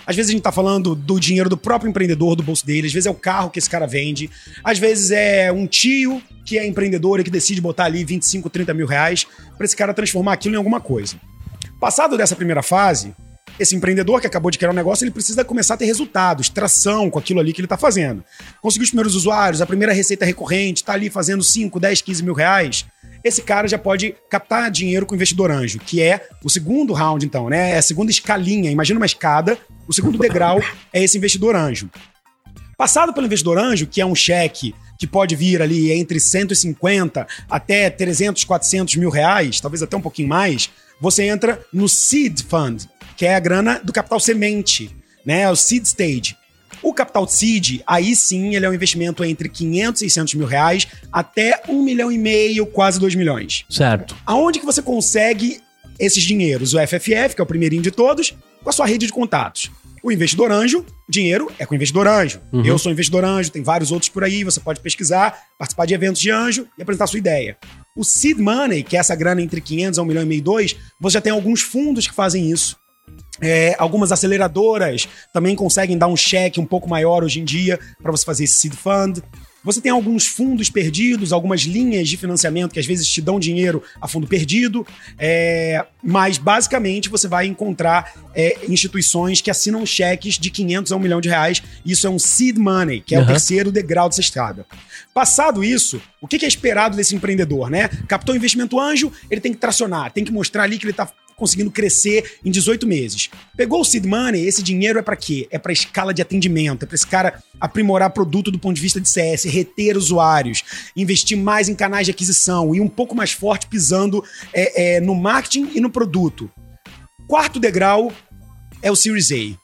Speaker 4: Às vezes a gente tá falando do dinheiro do próprio empreendedor, do bolso dele, às vezes é o carro que esse cara vende, às vezes é um tio que é empreendedor e que decide botar ali 25, 30 mil reais pra esse cara transformar aquilo em alguma coisa. Passado dessa primeira fase, esse empreendedor que acabou de criar um negócio, ele precisa começar a ter resultados, tração com aquilo ali que ele está fazendo. Conseguiu os primeiros usuários, a primeira receita recorrente, está ali fazendo 5, 10, 15 mil reais. Esse cara já pode captar dinheiro com o investidor anjo, que é o segundo round, então, né? É a segunda escalinha. Imagina uma escada, o segundo degrau é esse investidor anjo. Passado pelo investidor anjo, que é um cheque que pode vir ali entre 150 até 300, 400 mil reais, talvez até um pouquinho mais, você entra no Seed Fund, que é a grana do capital semente, né? O Seed Stage. O capital seed, aí sim, ele é um investimento entre 500 e 600 mil reais até 1 milhão e meio, quase 2 milhões.
Speaker 3: Certo.
Speaker 4: Aonde que você consegue esses dinheiros? O FFF, que é o primeirinho de todos, com a sua rede de contatos. O investidor anjo, dinheiro é com o investidor anjo. Eu sou investidor anjo, tem vários outros por aí, você pode pesquisar, participar de eventos de anjo e apresentar sua ideia. O seed money, que é essa grana entre 500 a 1 milhão e meio e 2, você já tem alguns fundos que fazem isso. É, algumas aceleradoras também conseguem dar um cheque um pouco maior hoje em dia para você fazer esse seed fund. Você tem alguns fundos perdidos, algumas linhas de financiamento que às vezes te dão dinheiro a fundo perdido, é, mas basicamente você vai encontrar é, instituições que assinam cheques de 500 a 1 milhão de reais. Isso é um seed money, que é o
Speaker 3: Uhum.
Speaker 4: terceiro degrau dessa escada. Passado isso, o que que é esperado desse empreendedor, né? Captou investimento anjo, ele tem que tracionar, tem que mostrar ali que ele está conseguindo crescer em 18 meses. Pegou o seed money, esse dinheiro é para quê? É para escala de atendimento, é para esse cara aprimorar produto do ponto de vista de CS, reter usuários, investir mais em canais de aquisição e um pouco mais forte pisando é, é, no marketing e no produto. Quarto degrau é o Series A.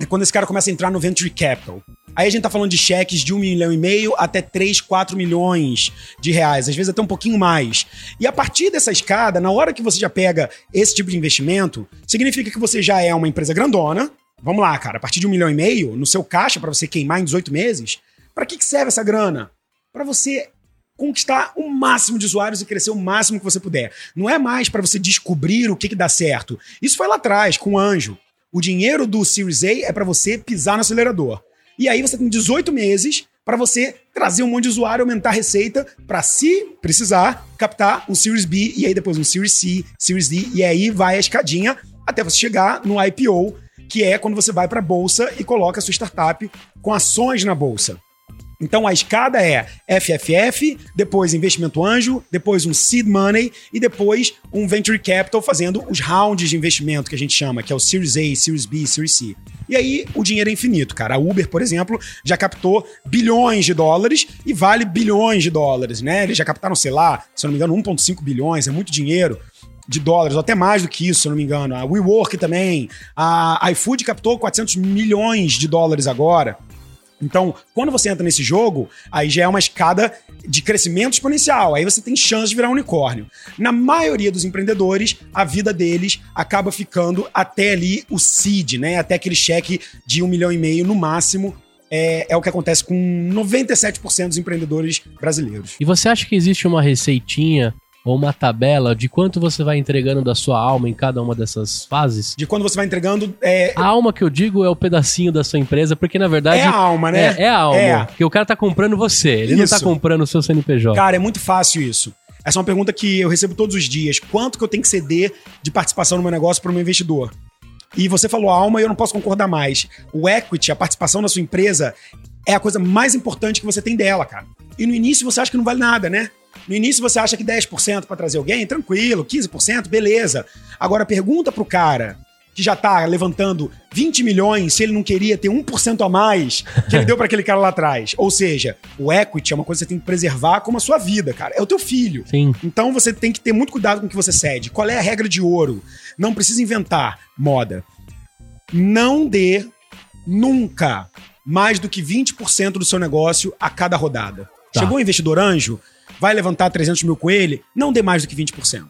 Speaker 4: É quando esse cara começa a entrar no Venture Capital. Aí a gente tá falando de cheques de 1 milhão e meio até 3, 4 milhões de reais, às vezes até um pouquinho mais. E a partir dessa escada, na hora que você já pega esse tipo de investimento, significa que você já é uma empresa grandona. Vamos lá, cara, a partir de 1 milhão e meio, no seu caixa para você queimar em 18 meses, para que, que serve essa grana? Para você conquistar o máximo de usuários e crescer o máximo que você puder. Não é mais para você descobrir o que, que dá certo. Isso foi lá atrás, com o anjo. O dinheiro do Series A é para você pisar no acelerador. E aí você tem 18 meses para você trazer um monte de usuário, aumentar a receita, para se precisar, captar um Series B e aí depois um Series C, Series D, e aí vai a escadinha até você chegar no IPO, que é quando você vai para a bolsa e coloca a sua startup com ações na bolsa. Então a escada é FFF, depois investimento anjo, depois um seed money e depois um venture capital fazendo os rounds de investimento que a gente chama, que é o Series A, Series B, Series C. E aí o dinheiro é infinito, cara. A Uber, por exemplo, já captou bilhões de dólares e vale bilhões de dólares, né? Eles já captaram, sei lá, se eu não me engano, 1,5 bilhões, é muito dinheiro de dólares, ou até mais do que isso, se eu não me engano. A WeWork também. A iFood captou 400 milhões de dólares agora. Então, quando você entra nesse jogo, aí já é uma escada de crescimento exponencial. Aí você tem chance de virar um unicórnio. Na maioria dos empreendedores, a vida deles acaba ficando até ali o seed, né? Até aquele cheque de um milhão e meio no máximo. É, é o que acontece com 97% dos empreendedores brasileiros.
Speaker 3: E você acha que existe uma receitinha ou uma tabela de quanto você vai entregando da sua alma em cada uma dessas fases?
Speaker 4: De quando você vai entregando. É,
Speaker 3: A alma que eu digo é o pedacinho da sua empresa, porque na verdade.
Speaker 4: É a alma, né?
Speaker 3: É, é a alma.
Speaker 4: É.
Speaker 3: Porque o cara tá comprando você, ele não tá
Speaker 4: Isso.
Speaker 3: comprando o seu CNPJ.
Speaker 4: Cara, é muito fácil isso. Essa é uma pergunta que eu recebo todos os dias. Quanto que eu tenho que ceder de participação no meu negócio para o meu investidor? E você falou alma e eu não posso concordar mais. O equity, a participação na sua empresa, é a coisa mais importante que você tem dela, cara. E no início você acha que não vale nada, né? No início você acha que 10% para trazer alguém, tranquilo, 15%, beleza. Agora pergunta pro cara que já tá levantando 20 milhões se ele não queria ter 1% a mais que ele deu para aquele cara lá atrás. Ou seja, o equity é uma coisa que você tem que preservar como a sua vida, cara. É o teu filho.
Speaker 3: Sim.
Speaker 4: Então você tem que ter muito cuidado com o que você cede. Qual é a regra de ouro? Não precisa inventar moda. Não dê nunca mais do que 20% do seu negócio a cada rodada.
Speaker 3: Tá.
Speaker 4: Chegou um investidor anjo, vai levantar 300 mil com ele, não dê mais do que 20%.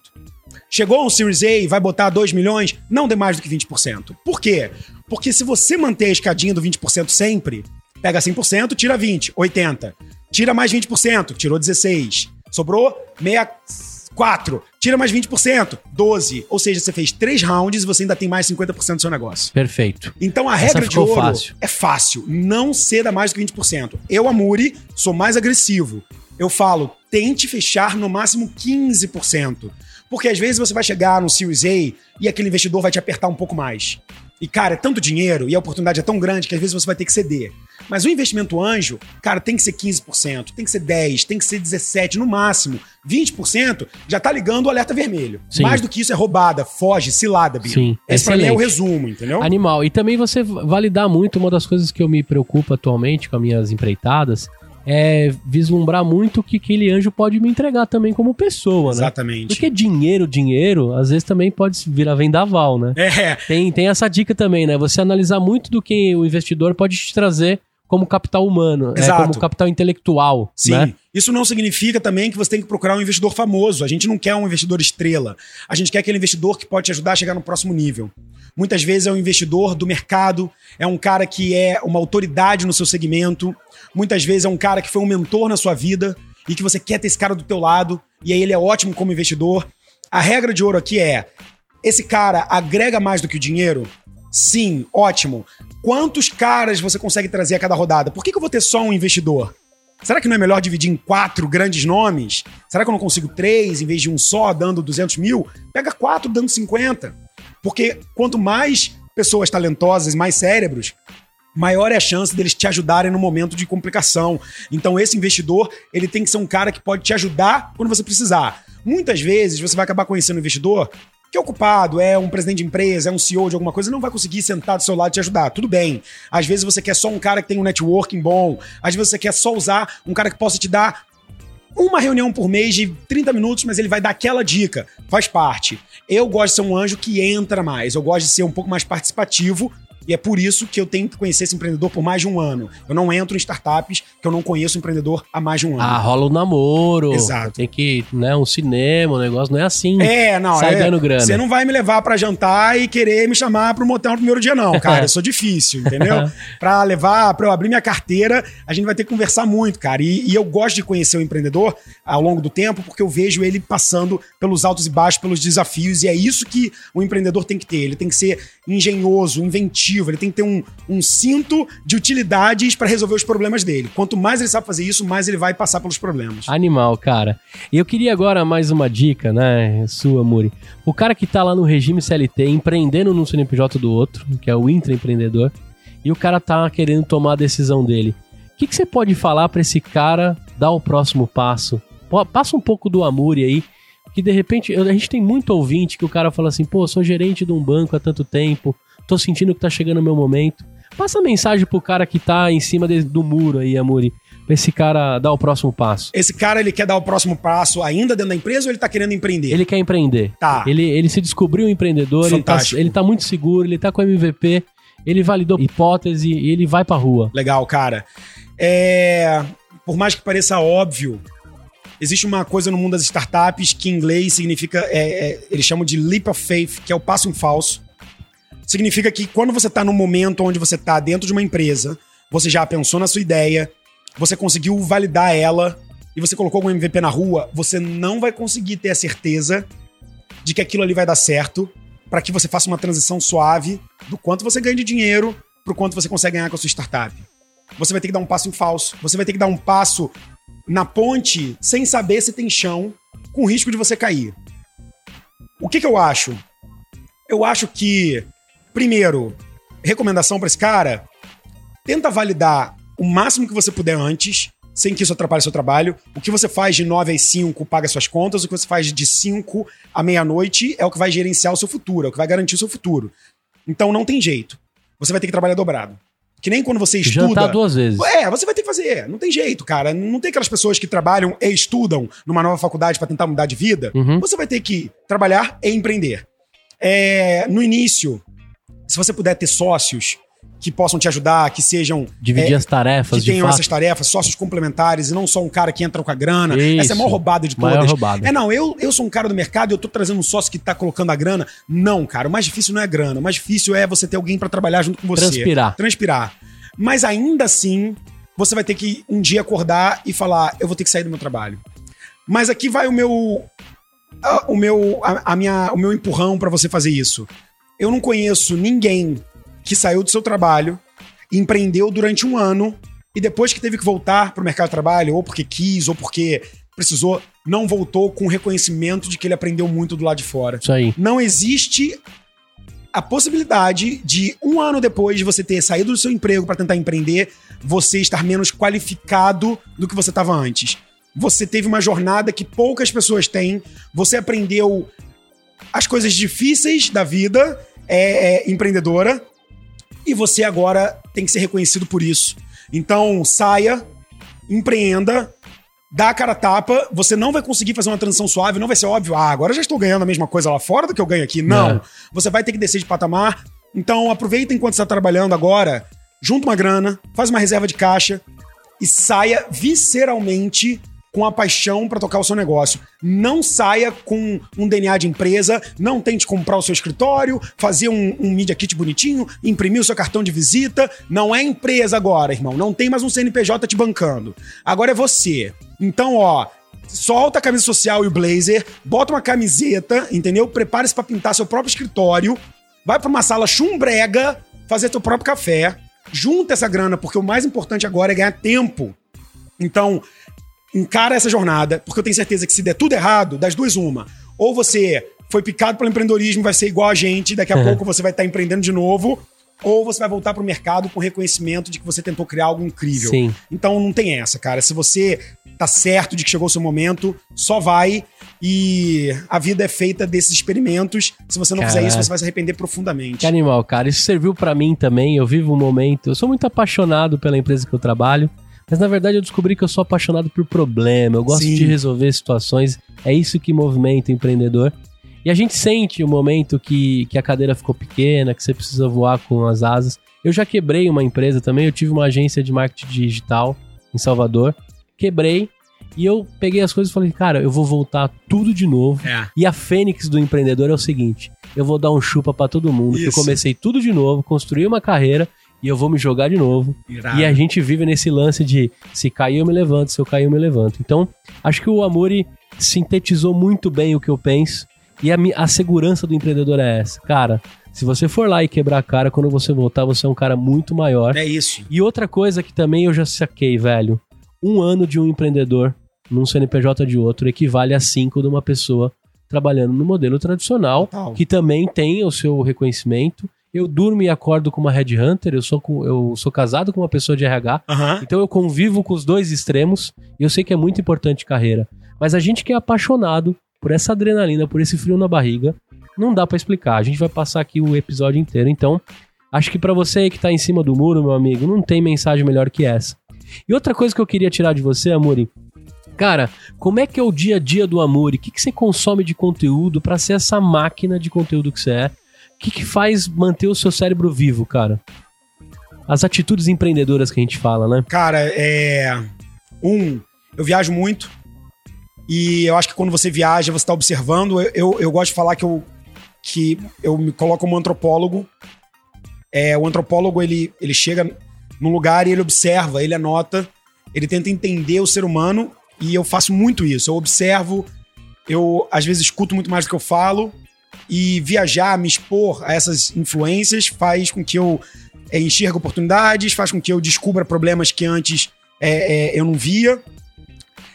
Speaker 4: Chegou um Series A e vai botar 2 milhões, não dê mais do que 20%. Por quê? Porque se você manter a escadinha do 20% sempre, pega 100%, tira 20, 80. Tira mais 20%, tirou 16. Sobrou 64. Tira mais 20%, 12. Ou seja, você fez 3 rounds e você ainda tem mais 50% do seu negócio.
Speaker 3: Perfeito.
Speaker 4: Então a regra de ouro
Speaker 3: fácil.
Speaker 4: é fácil. Não ceda mais do que 20%. Eu, Amuri, sou mais agressivo. Eu falo, tente fechar no máximo 15%. Porque às vezes você vai chegar no Series A e aquele investidor vai te apertar um pouco mais. E, cara, é tanto dinheiro e a oportunidade é tão grande que às vezes você vai ter que ceder. Mas o investimento anjo, cara, tem que ser 15%, tem que ser 10%, tem que ser 17% no máximo. 20% já tá ligando o alerta vermelho.
Speaker 3: Sim.
Speaker 4: Mais do que isso é roubada, foge, cilada, Bino.
Speaker 3: Sim,
Speaker 4: Esse pra mim é o
Speaker 3: excelente.
Speaker 4: resumo, entendeu?
Speaker 3: Animal. E também você validar muito, uma das coisas que eu me preocupo atualmente com as minhas empreitadas é vislumbrar muito o que aquele anjo pode me entregar também como pessoa, né?
Speaker 4: Exatamente.
Speaker 3: Porque dinheiro, dinheiro, às vezes também pode virar vendaval, né?
Speaker 4: É,
Speaker 3: Tem, tem essa dica também, né? Você analisar muito do que o investidor pode te trazer como capital humano, é, como capital intelectual,
Speaker 4: Sim.
Speaker 3: né?
Speaker 4: Isso não significa também que você tem que procurar um investidor famoso. A gente não quer um investidor estrela. A gente quer aquele investidor que pode te ajudar a chegar no próximo nível. Muitas vezes é um investidor do mercado, é um cara que é uma autoridade no seu segmento. Muitas vezes é um cara que foi um mentor na sua vida e que você quer ter esse cara do teu lado e aí ele é ótimo como investidor. A regra de ouro aqui é: esse cara agrega mais do que o dinheiro? Sim, ótimo. Quantos caras você consegue trazer a cada rodada? Por que, que eu vou ter só um investidor? Será que não é melhor dividir em quatro grandes nomes? Será que eu não consigo três em vez de um só dando 200 mil? Pega quatro dando 50. Porque quanto mais pessoas talentosas, mais cérebros, maior é a chance deles te ajudarem no momento de complicação. Então esse investidor, ele tem que ser um cara que pode te ajudar quando você precisar. Muitas vezes você vai acabar conhecendo um investidor que é ocupado, é um presidente de empresa, é um CEO de alguma coisa, não vai conseguir sentar do seu lado e te ajudar. Tudo bem. Às vezes você quer só um cara que tem um networking bom. Às vezes você quer só usar um cara que possa te dar uma reunião por mês de 30 minutos, mas ele vai dar aquela dica. Faz parte. Eu gosto de ser um anjo que entra mais. Eu gosto de ser um pouco mais participativo. E é por isso que eu tenho que conhecer esse empreendedor por mais de um ano. Eu não entro em startups que eu não conheço o empreendedor há mais de um ano.
Speaker 3: Ah, rola o namoro.
Speaker 4: Exato.
Speaker 3: Tem que, né, um cinema, um negócio, não é assim.
Speaker 4: É, não,
Speaker 3: Sai
Speaker 4: é,
Speaker 3: ganhando grana.
Speaker 4: Você não vai me levar pra jantar e querer me chamar pro motel no primeiro dia, não, cara. Eu sou difícil, entendeu? pra levar, pra eu abrir minha carteira, a gente vai ter que conversar muito, cara. E, e eu gosto de conhecer o empreendedor ao longo do tempo, porque eu vejo ele passando pelos altos e baixos, pelos desafios, e é isso que o empreendedor tem que ter. Ele tem que ser engenhoso, inventivo, ele tem que ter um, um cinto de utilidades pra resolver os problemas dele. Quanto mais ele sabe fazer isso, mais ele vai passar pelos problemas.
Speaker 3: Animal, cara. E eu queria agora mais uma dica, né, sua, Muri. O cara que tá lá no regime CLT, empreendendo num CNPJ do outro, que é o intraempreendedor, e o cara tá querendo tomar a decisão dele. O que, que você pode falar pra esse cara dar o próximo passo? Passa um pouco do Amuri aí, que de repente a gente tem muito ouvinte que o cara fala assim, pô, sou gerente de um banco há tanto tempo, tô sentindo que tá chegando o meu momento. Passa mensagem pro cara que tá em cima de- do muro aí, Amuri, pra esse cara dar o próximo passo.
Speaker 4: Esse cara, ele quer dar o próximo passo ainda dentro da empresa ou ele tá querendo empreender?
Speaker 3: Ele quer empreender.
Speaker 4: Tá.
Speaker 3: Ele, ele se descobriu um empreendedor, ele tá, ele tá muito seguro, ele tá com MVP, ele validou hipótese e ele vai pra rua.
Speaker 4: Legal, cara. É, Por mais que pareça óbvio, existe uma coisa no mundo das startups que em inglês significa. é, é, eles chamam de leap of faith, que é o passo em falso. Significa que quando você tá no momento onde você tá dentro de uma empresa, você já pensou na sua ideia, você conseguiu validar ela e você colocou algum MVP na rua, você não vai conseguir ter a certeza de que aquilo ali vai dar certo para que você faça uma transição suave do quanto você ganha de dinheiro pro quanto você consegue ganhar com a sua startup. Você vai ter que dar um passo em falso. Você vai ter que dar um passo na ponte sem saber se tem chão, com risco de você cair. O que, que eu acho? Eu acho que, primeiro, recomendação para esse cara: tenta validar o máximo que você puder antes, sem que isso atrapalhe seu trabalho. O que você faz de 9 às 5 paga suas contas, o que você faz de 5 à meia-noite é o que vai gerenciar o seu futuro, é o que vai garantir o seu futuro. Então não tem jeito. Você vai ter que trabalhar dobrado. Que nem quando você estuda.
Speaker 3: Jantar duas vezes.
Speaker 4: É, você vai ter que fazer. Não tem jeito, cara. Não tem aquelas pessoas que trabalham e estudam numa nova faculdade pra tentar mudar de vida.
Speaker 3: Uhum.
Speaker 4: Você vai ter que trabalhar e empreender. É, no início, se você puder ter sócios que possam te ajudar, que sejam.
Speaker 3: Dividir
Speaker 4: é,
Speaker 3: as tarefas,
Speaker 4: que tenham essas tarefas, sócios complementares, e não só um cara que entra com a grana.
Speaker 3: Isso.
Speaker 4: Essa é a maior roubada de
Speaker 3: Maior
Speaker 4: todas.
Speaker 3: roubada.
Speaker 4: É, não, eu, eu sou um cara do mercado e eu tô trazendo um sócio que tá colocando a grana. Não, cara, o mais difícil não é a grana. O mais difícil é você ter alguém pra trabalhar junto com você.
Speaker 3: Transpirar.
Speaker 4: Transpirar. Mas ainda assim, você vai ter que um dia acordar e falar: eu vou ter que sair do meu trabalho. Mas aqui vai o meu. a- o meu, a, a minha, o meu empurrão pra você fazer isso. Eu não conheço ninguém que saiu do seu trabalho, empreendeu durante um ano e depois que teve que voltar pro mercado de trabalho, ou porque quis, ou porque precisou, não voltou com o reconhecimento de que ele aprendeu muito do lado de fora.
Speaker 3: Isso aí.
Speaker 4: Não existe a possibilidade de um ano depois de você ter saído do seu emprego para tentar empreender, você estar menos qualificado do que você estava antes. Você teve uma jornada que poucas pessoas têm. Você aprendeu as coisas difíceis da vida é, é, empreendedora e você agora tem que ser reconhecido por isso. Então saia, empreenda, dá a cara a tapa, você não vai conseguir fazer uma transição suave, não vai ser óbvio, ah, agora já estou ganhando a mesma coisa lá fora do que eu ganho aqui. Não.
Speaker 3: É.
Speaker 4: Você vai ter que descer de patamar. Então aproveita enquanto está trabalhando agora, junta uma grana, faz uma reserva de caixa e saia visceralmente com a paixão para tocar o seu negócio. Não saia com um DNA de empresa, não tente comprar o seu escritório, fazer um, um media kit bonitinho, imprimir o seu cartão de visita. Não é empresa agora, irmão. Não tem mais um CNPJ te bancando. Agora é você. Então, ó, solta a camisa social e o blazer, bota uma camiseta, entendeu? Prepare-se para pintar seu próprio escritório, vai para uma sala chumbrega, fazer teu próprio café, junta essa grana, porque o mais importante agora é ganhar tempo. Então, encara essa jornada, porque eu tenho certeza que se der tudo errado, das duas uma. Ou você foi picado pelo empreendedorismo, vai ser igual a gente, daqui a
Speaker 3: Uhum.
Speaker 4: pouco você vai estar empreendendo de novo, ou você vai voltar pro mercado com reconhecimento de que você tentou criar algo incrível.
Speaker 3: Sim.
Speaker 4: Então não tem essa, cara. Se você tá certo de que chegou o seu momento, só vai e a vida é feita desses experimentos. Se você não fizer isso, você vai se arrepender profundamente.
Speaker 3: Que animal, cara. Isso serviu pra mim também. Eu vivo um momento. Eu sou muito apaixonado pela empresa que eu trabalho. Mas na verdade eu descobri que eu sou apaixonado por problema. Eu gosto
Speaker 4: Sim.
Speaker 3: de resolver situações. É isso que movimenta o empreendedor. E a gente sente o momento que, que a cadeira ficou pequena, que você precisa voar com as asas. Eu já quebrei uma empresa também. Eu tive uma agência de marketing digital em Salvador. Quebrei. E eu peguei as coisas e falei, cara, eu vou voltar tudo de novo.
Speaker 4: É.
Speaker 3: E a fênix do empreendedor é o seguinte: eu vou dar um chupa pra todo mundo. que Eu comecei tudo de novo, construí uma carreira e eu vou me jogar de novo.
Speaker 4: Irado.
Speaker 3: E a gente vive nesse lance de se cair eu me levanto, se eu cair eu me levanto. Então, acho que o Amuri sintetizou muito bem o que eu penso. E a, a segurança do empreendedor é essa. Cara, se você for lá e quebrar a cara, quando você voltar, você é um cara muito maior.
Speaker 4: É isso.
Speaker 3: E outra coisa que também eu já saquei, velho. Um ano de um empreendedor num CNPJ de outro equivale a cinco de uma pessoa trabalhando no modelo tradicional,
Speaker 4: Total.
Speaker 3: que também tem o seu reconhecimento Eu durmo e acordo com uma headhunter, eu sou, com, eu sou casado com uma pessoa de RH,
Speaker 4: Aham.
Speaker 3: então eu convivo com os dois extremos e eu sei que é muito importante carreira. Mas a gente que é apaixonado por essa adrenalina, por esse frio na barriga, não dá pra explicar. A gente vai passar aqui o episódio inteiro. Então, acho que pra você aí que tá em cima do muro, meu amigo, não tem mensagem melhor que essa. E outra coisa que eu queria tirar de você, Amuri, cara, como é que é o dia a dia do Amuri? O que, que você consome de conteúdo pra ser essa máquina de conteúdo que você é? Que, que faz manter o seu cérebro vivo, cara? As atitudes empreendedoras que a gente fala, né?
Speaker 4: Cara, é. Um, eu viajo muito. E eu acho que quando você viaja, você está observando. Eu, eu, eu gosto de falar que eu, que eu me coloco como antropólogo. É, o antropólogo, ele, ele chega num lugar e ele observa, ele anota, ele tenta entender o ser humano. E eu faço muito isso. Eu observo, eu às vezes escuto muito mais do que eu falo. E viajar, me expor a essas influências faz com que eu é, enxergue oportunidades, faz com que eu descubra problemas que antes é, é, eu não via.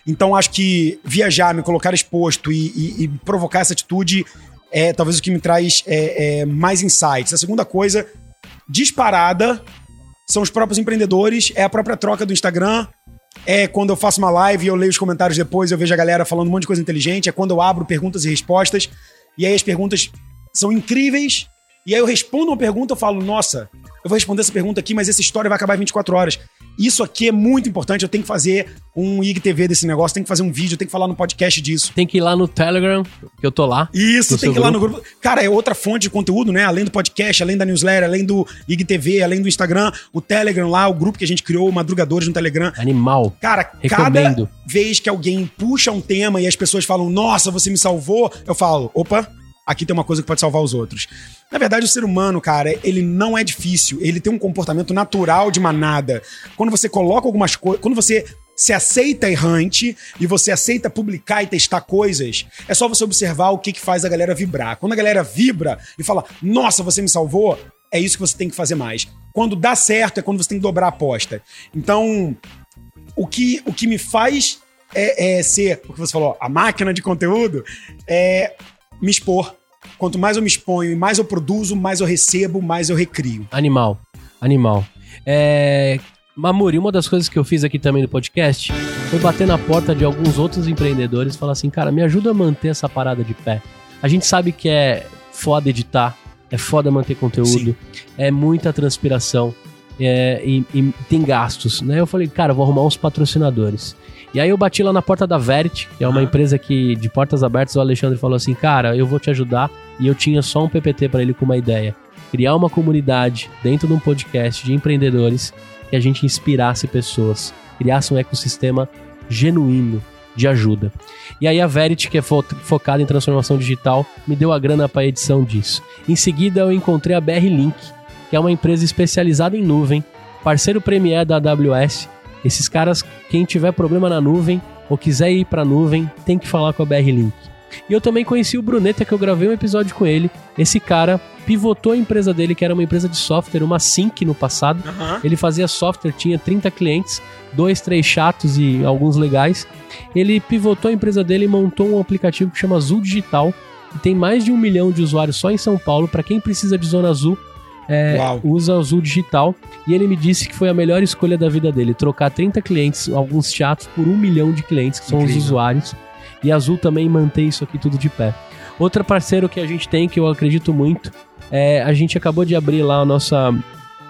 Speaker 4: Então acho que viajar, me colocar exposto e, e- e provocar essa atitude é talvez o que me traz é, é, mais insights. A segunda coisa, disparada, são os próprios empreendedores, é a própria troca do Instagram. É quando eu faço uma live e eu leio os comentários depois, eu vejo a galera falando um monte de coisa inteligente. É quando eu abro perguntas e respostas. E aí as perguntas são incríveis. E aí eu respondo uma pergunta, eu falo, nossa, eu vou responder essa pergunta aqui, mas essa história vai acabar em 24 horas. Isso aqui é muito importante, eu tenho que fazer um IGTV desse negócio, tenho que fazer um vídeo, tenho que falar no podcast disso.
Speaker 3: Tem que ir lá no Telegram, que eu tô lá.
Speaker 4: Isso, tem que ir lá no grupo. Cara, é outra fonte de conteúdo, né? Além do podcast, além da newsletter, além do IGTV, além do Instagram, o Telegram lá, o grupo que a gente criou, Madrugadores no Telegram.
Speaker 3: Animal.
Speaker 4: Cara,
Speaker 3: Recomendo.
Speaker 4: cada vez que alguém puxa um tema e as pessoas falam, nossa, você me salvou, eu falo, opa, aqui tem uma coisa que pode salvar os outros. Na verdade, o ser humano, cara, ele não é difícil, ele tem um comportamento natural de manada. Quando você coloca algumas coisas, quando você se aceita errante e você aceita publicar e testar coisas, é só você observar o que, que faz a galera vibrar. Quando a galera vibra e fala, nossa, você me salvou, é isso que você tem que fazer mais. Quando dá certo é quando você tem que dobrar a aposta. Então, o que, o que me faz é, é ser, o que você falou, a máquina de conteúdo, é me expor. Quanto mais eu me exponho e mais eu produzo, mais eu recebo, mais eu recrio.
Speaker 3: Animal. Animal. É. Mamuri, uma das coisas que eu fiz aqui também no podcast foi bater na porta de alguns outros empreendedores e falar assim, cara, me ajuda a manter essa parada de pé. A gente sabe que é foda editar, é foda manter conteúdo, é muita transpiração é, e, e tem gastos, né? Eu falei, cara, vou arrumar uns patrocinadores. E aí eu bati lá na porta da Verit, que é uma empresa que de portas abertas o Alexandre falou assim, cara, eu vou te ajudar. E eu tinha só um PPT para ele com uma ideia. Criar uma comunidade dentro de um podcast de empreendedores que a gente inspirasse pessoas, criasse um ecossistema genuíno de ajuda. E aí a Verity, que é fo- focada em transformação digital, me deu a grana para edição disso. Em seguida eu encontrei a BR Link, que é uma empresa especializada em nuvem, parceiro premier da AWS. Esses caras, quem tiver problema na nuvem ou quiser ir para nuvem, tem que falar com a BR Link. E eu também conheci o Bruneta, que eu gravei um episódio com ele. Esse cara pivotou a empresa dele, que era uma empresa de software, uma Sync no passado. Ele fazia software, tinha 30 clientes, dois, três chatos e alguns legais. Ele pivotou a empresa dele e montou um aplicativo que chama Azul Digital, que tem mais de um milhão de usuários só em São Paulo. Para quem precisa de Zona Azul, é, usa Azul Digital. E ele me disse que foi a melhor escolha da vida dele, trocar 30 clientes, alguns chatos, por um milhão de clientes, que são
Speaker 4: Incrível.
Speaker 3: os usuários. E a Azul também mantém isso aqui tudo de pé. Outro parceiro que a gente tem, que eu acredito muito, é a gente acabou de abrir lá a nossa,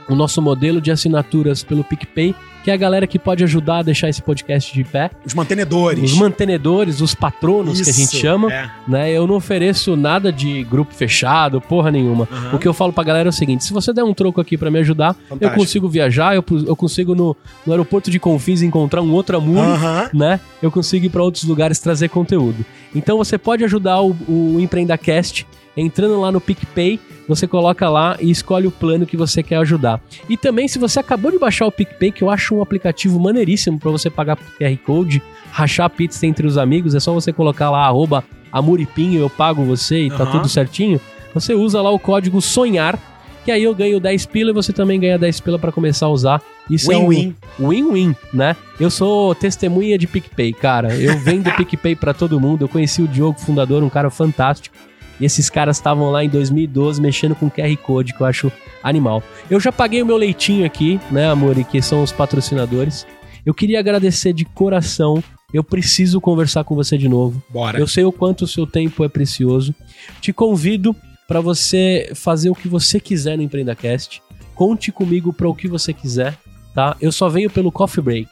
Speaker 3: o nosso modelo de assinaturas pelo PicPay, que é a galera que pode ajudar a deixar esse podcast de pé.
Speaker 4: Os mantenedores.
Speaker 3: Os mantenedores, os patronos que a gente
Speaker 4: Isso,
Speaker 3: chama,
Speaker 4: é.
Speaker 3: né? Eu não ofereço nada de grupo fechado, porra nenhuma.
Speaker 4: Aham.
Speaker 3: O que eu falo pra galera é o seguinte: se você der um troco aqui pra me ajudar, eu
Speaker 4: Fantástico.
Speaker 3: consigo viajar, eu, eu consigo no, no aeroporto de Confins encontrar um outro Amuri,
Speaker 4: Aham.
Speaker 3: né? Eu consigo ir pra outros lugares trazer conteúdo. Então você pode ajudar o, o EmpreendaCast entrando lá no PicPay, você coloca lá e escolhe o plano que você quer ajudar. E também, se você acabou de baixar o PicPay, que eu acho um aplicativo maneiríssimo pra você pagar por QR Code, rachar pizza entre os amigos, é só você colocar lá, arroba Amuripinho, eu pago você e tá tudo certinho. Você usa lá o código SONHAR, que aí eu ganho 10 pila e você também ganha 10 pila pra começar a usar. Isso
Speaker 4: Win-win.
Speaker 3: é um win-win, né? Eu sou testemunha de PicPay, cara. Eu vendo PicPay pra todo mundo. Eu conheci o Diogo, fundador, um cara fantástico. E esses caras estavam lá em 2012 mexendo com QR Code, que eu acho animal. Eu já paguei o meu leitinho aqui, né, Amori, que são os patrocinadores. Eu queria agradecer de coração. Eu preciso conversar com você de novo.
Speaker 4: Bora.
Speaker 3: Eu sei o quanto o seu tempo é precioso. Te convido para você fazer o que você quiser no EmpreendaCast. Conte comigo para o que você quiser, tá? Eu só venho pelo coffee break.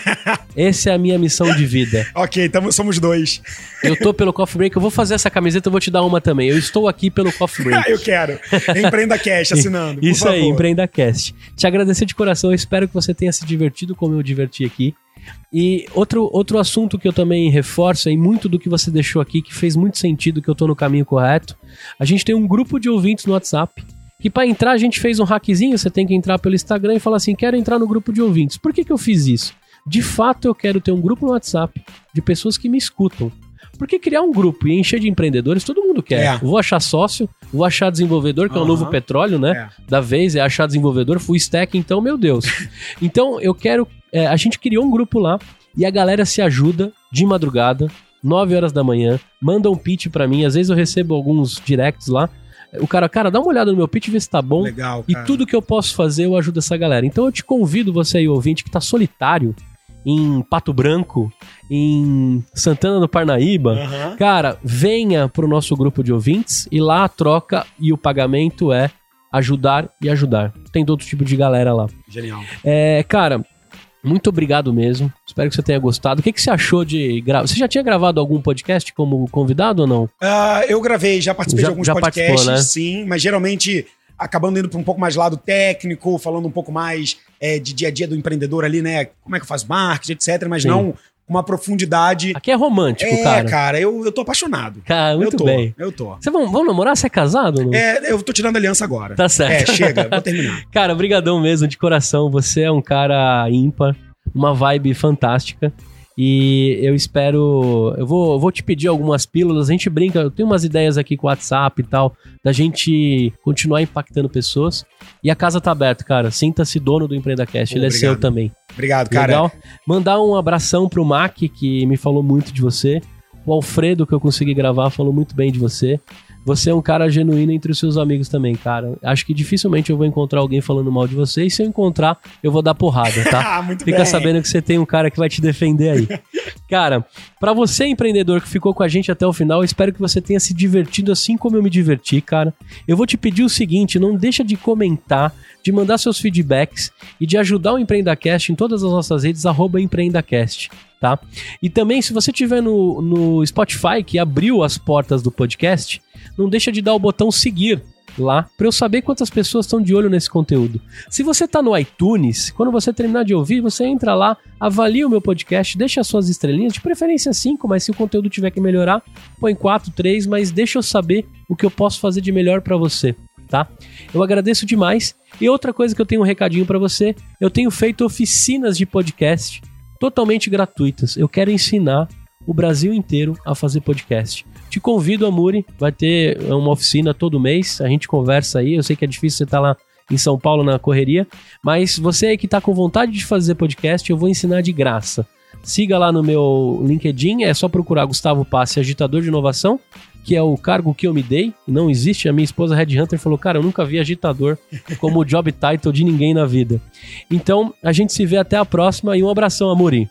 Speaker 3: Essa é a minha missão de vida.
Speaker 4: Ok, tamo, somos dois.
Speaker 3: Eu tô pelo coffee break, eu vou fazer essa camiseta, eu vou te dar uma também. Eu estou aqui pelo coffee break.
Speaker 4: Ah, eu quero. Empreenda Cash assinando.
Speaker 3: Isso aí,
Speaker 4: favor.
Speaker 3: Empreenda Cast. Te agradecer de coração, eu espero que você tenha se divertido como eu diverti aqui. E outro, outro assunto que eu também reforço, e muito do que você deixou aqui, que fez muito sentido, que eu tô no caminho correto. A gente tem um grupo de ouvintes no WhatsApp. Que para entrar a gente fez um hackzinho, você tem que entrar pelo Instagram e falar assim: quero entrar no grupo de ouvintes. Por que, que eu fiz isso? De fato, eu quero ter um grupo no WhatsApp de pessoas que me escutam. Porque criar um grupo e encher de empreendedores, todo mundo quer.
Speaker 4: É.
Speaker 3: Vou achar sócio, vou achar desenvolvedor, que é o novo petróleo, né? Da vez, é achar desenvolvedor, full stack, então, meu Deus. então, eu quero. é, a gente criou um grupo lá e a galera se ajuda de madrugada, 9 horas da manhã, manda um pitch pra mim. Às vezes eu recebo alguns directs lá. O cara, cara, dá uma olhada no meu pitch, vê se tá bom.
Speaker 4: Legal,
Speaker 3: E
Speaker 4: cara.
Speaker 3: tudo que eu posso fazer, eu ajudo essa galera. Então eu te convido, você aí, ouvinte, que tá solitário em Pato Branco, em Santana do Parnaíba.
Speaker 4: Aham.
Speaker 3: Cara, venha pro nosso grupo de ouvintes e lá a troca e o pagamento é ajudar e ajudar. Tem todo tipo de galera lá.
Speaker 4: Genial.
Speaker 3: É, cara, muito obrigado mesmo. Espero que você tenha gostado. O que, que você achou de gravar? Você já tinha gravado algum podcast como convidado ou não?
Speaker 4: Ah, eu gravei, já participei
Speaker 3: Já-
Speaker 4: de alguns podcasts,
Speaker 3: né?
Speaker 4: sim, mas geralmente acabando indo para um pouco mais lado técnico, falando um pouco mais é, de dia a dia do empreendedor ali, né? Como é que faz marketing, etc. Mas
Speaker 3: Sim.
Speaker 4: não uma profundidade.
Speaker 3: Aqui é romântico,
Speaker 4: é,
Speaker 3: cara.
Speaker 4: cara, eu, eu tô apaixonado.
Speaker 3: Cara, muito
Speaker 4: eu tô,
Speaker 3: bem.
Speaker 4: Eu tô.
Speaker 3: Vocês vão, vão namorar? Você é casado? Não?
Speaker 4: É, eu tô tirando aliança agora.
Speaker 3: Tá certo.
Speaker 4: É, chega, vou terminar.
Speaker 3: Cara, brigadão mesmo, de coração. Você é um cara ímpar, uma vibe fantástica. E eu espero. Eu vou, vou te pedir algumas pílulas. A gente brinca, eu tenho umas ideias aqui com o WhatsApp e tal, da gente continuar impactando pessoas. E a casa tá aberta, cara. Sinta-se dono do EmpreendaCast.
Speaker 4: Pô,
Speaker 3: Ele é seu também.
Speaker 4: Obrigado, cara.
Speaker 3: Legal? Mandar um abração pro Mac, que me falou muito de você. O Alfredo, que eu consegui gravar, falou muito bem de você. Você é um cara genuíno entre os seus amigos também, cara. Acho que dificilmente eu vou encontrar alguém falando mal de você. E se eu encontrar, eu vou dar porrada, tá?
Speaker 4: Ah, muito
Speaker 3: Fica
Speaker 4: bem.
Speaker 3: sabendo que você tem um cara que vai te defender aí. Cara, pra você, empreendedor, que ficou com a gente até o final, eu espero que você tenha se divertido assim como eu me diverti, cara. Eu vou te pedir o seguinte: não deixa de comentar, de mandar seus feedbacks e de ajudar o EmpreendaCast em todas as nossas redes, arroba EmpreendaCast, tá? E também, se você tiver no, no Spotify, que abriu as portas do podcast, não deixa de dar o botão seguir lá para eu saber quantas pessoas estão de olho nesse conteúdo. Se você tá no iTunes, quando você terminar de ouvir, você entra lá, avalia o meu podcast, deixa as suas estrelinhas, de preferência 5, mas se o conteúdo tiver que melhorar, põe 4, 3, mas deixa eu saber o que eu posso fazer de melhor para você, tá? Eu agradeço demais. E outra coisa que eu tenho um recadinho para você, eu tenho feito oficinas de podcast totalmente gratuitas. Eu quero ensinar o Brasil inteiro a fazer podcast. Te convido, Amuri, vai ter uma oficina todo mês, a gente conversa aí. Eu sei que é difícil você estar lá em São Paulo na correria, mas você aí que está com vontade de fazer podcast, eu vou ensinar de graça. Siga lá no meu LinkedIn, é só procurar Gustavo Passe, agitador de inovação, que é o cargo que eu me dei. Não existe. A minha esposa Red Hunter falou: Cara, eu nunca vi agitador como job title de ninguém na vida. Então, a gente se vê até a próxima e um abração, Amuri.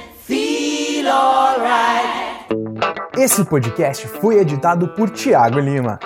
Speaker 6: alright.
Speaker 8: Esse podcast foi editado por Tiago Lima.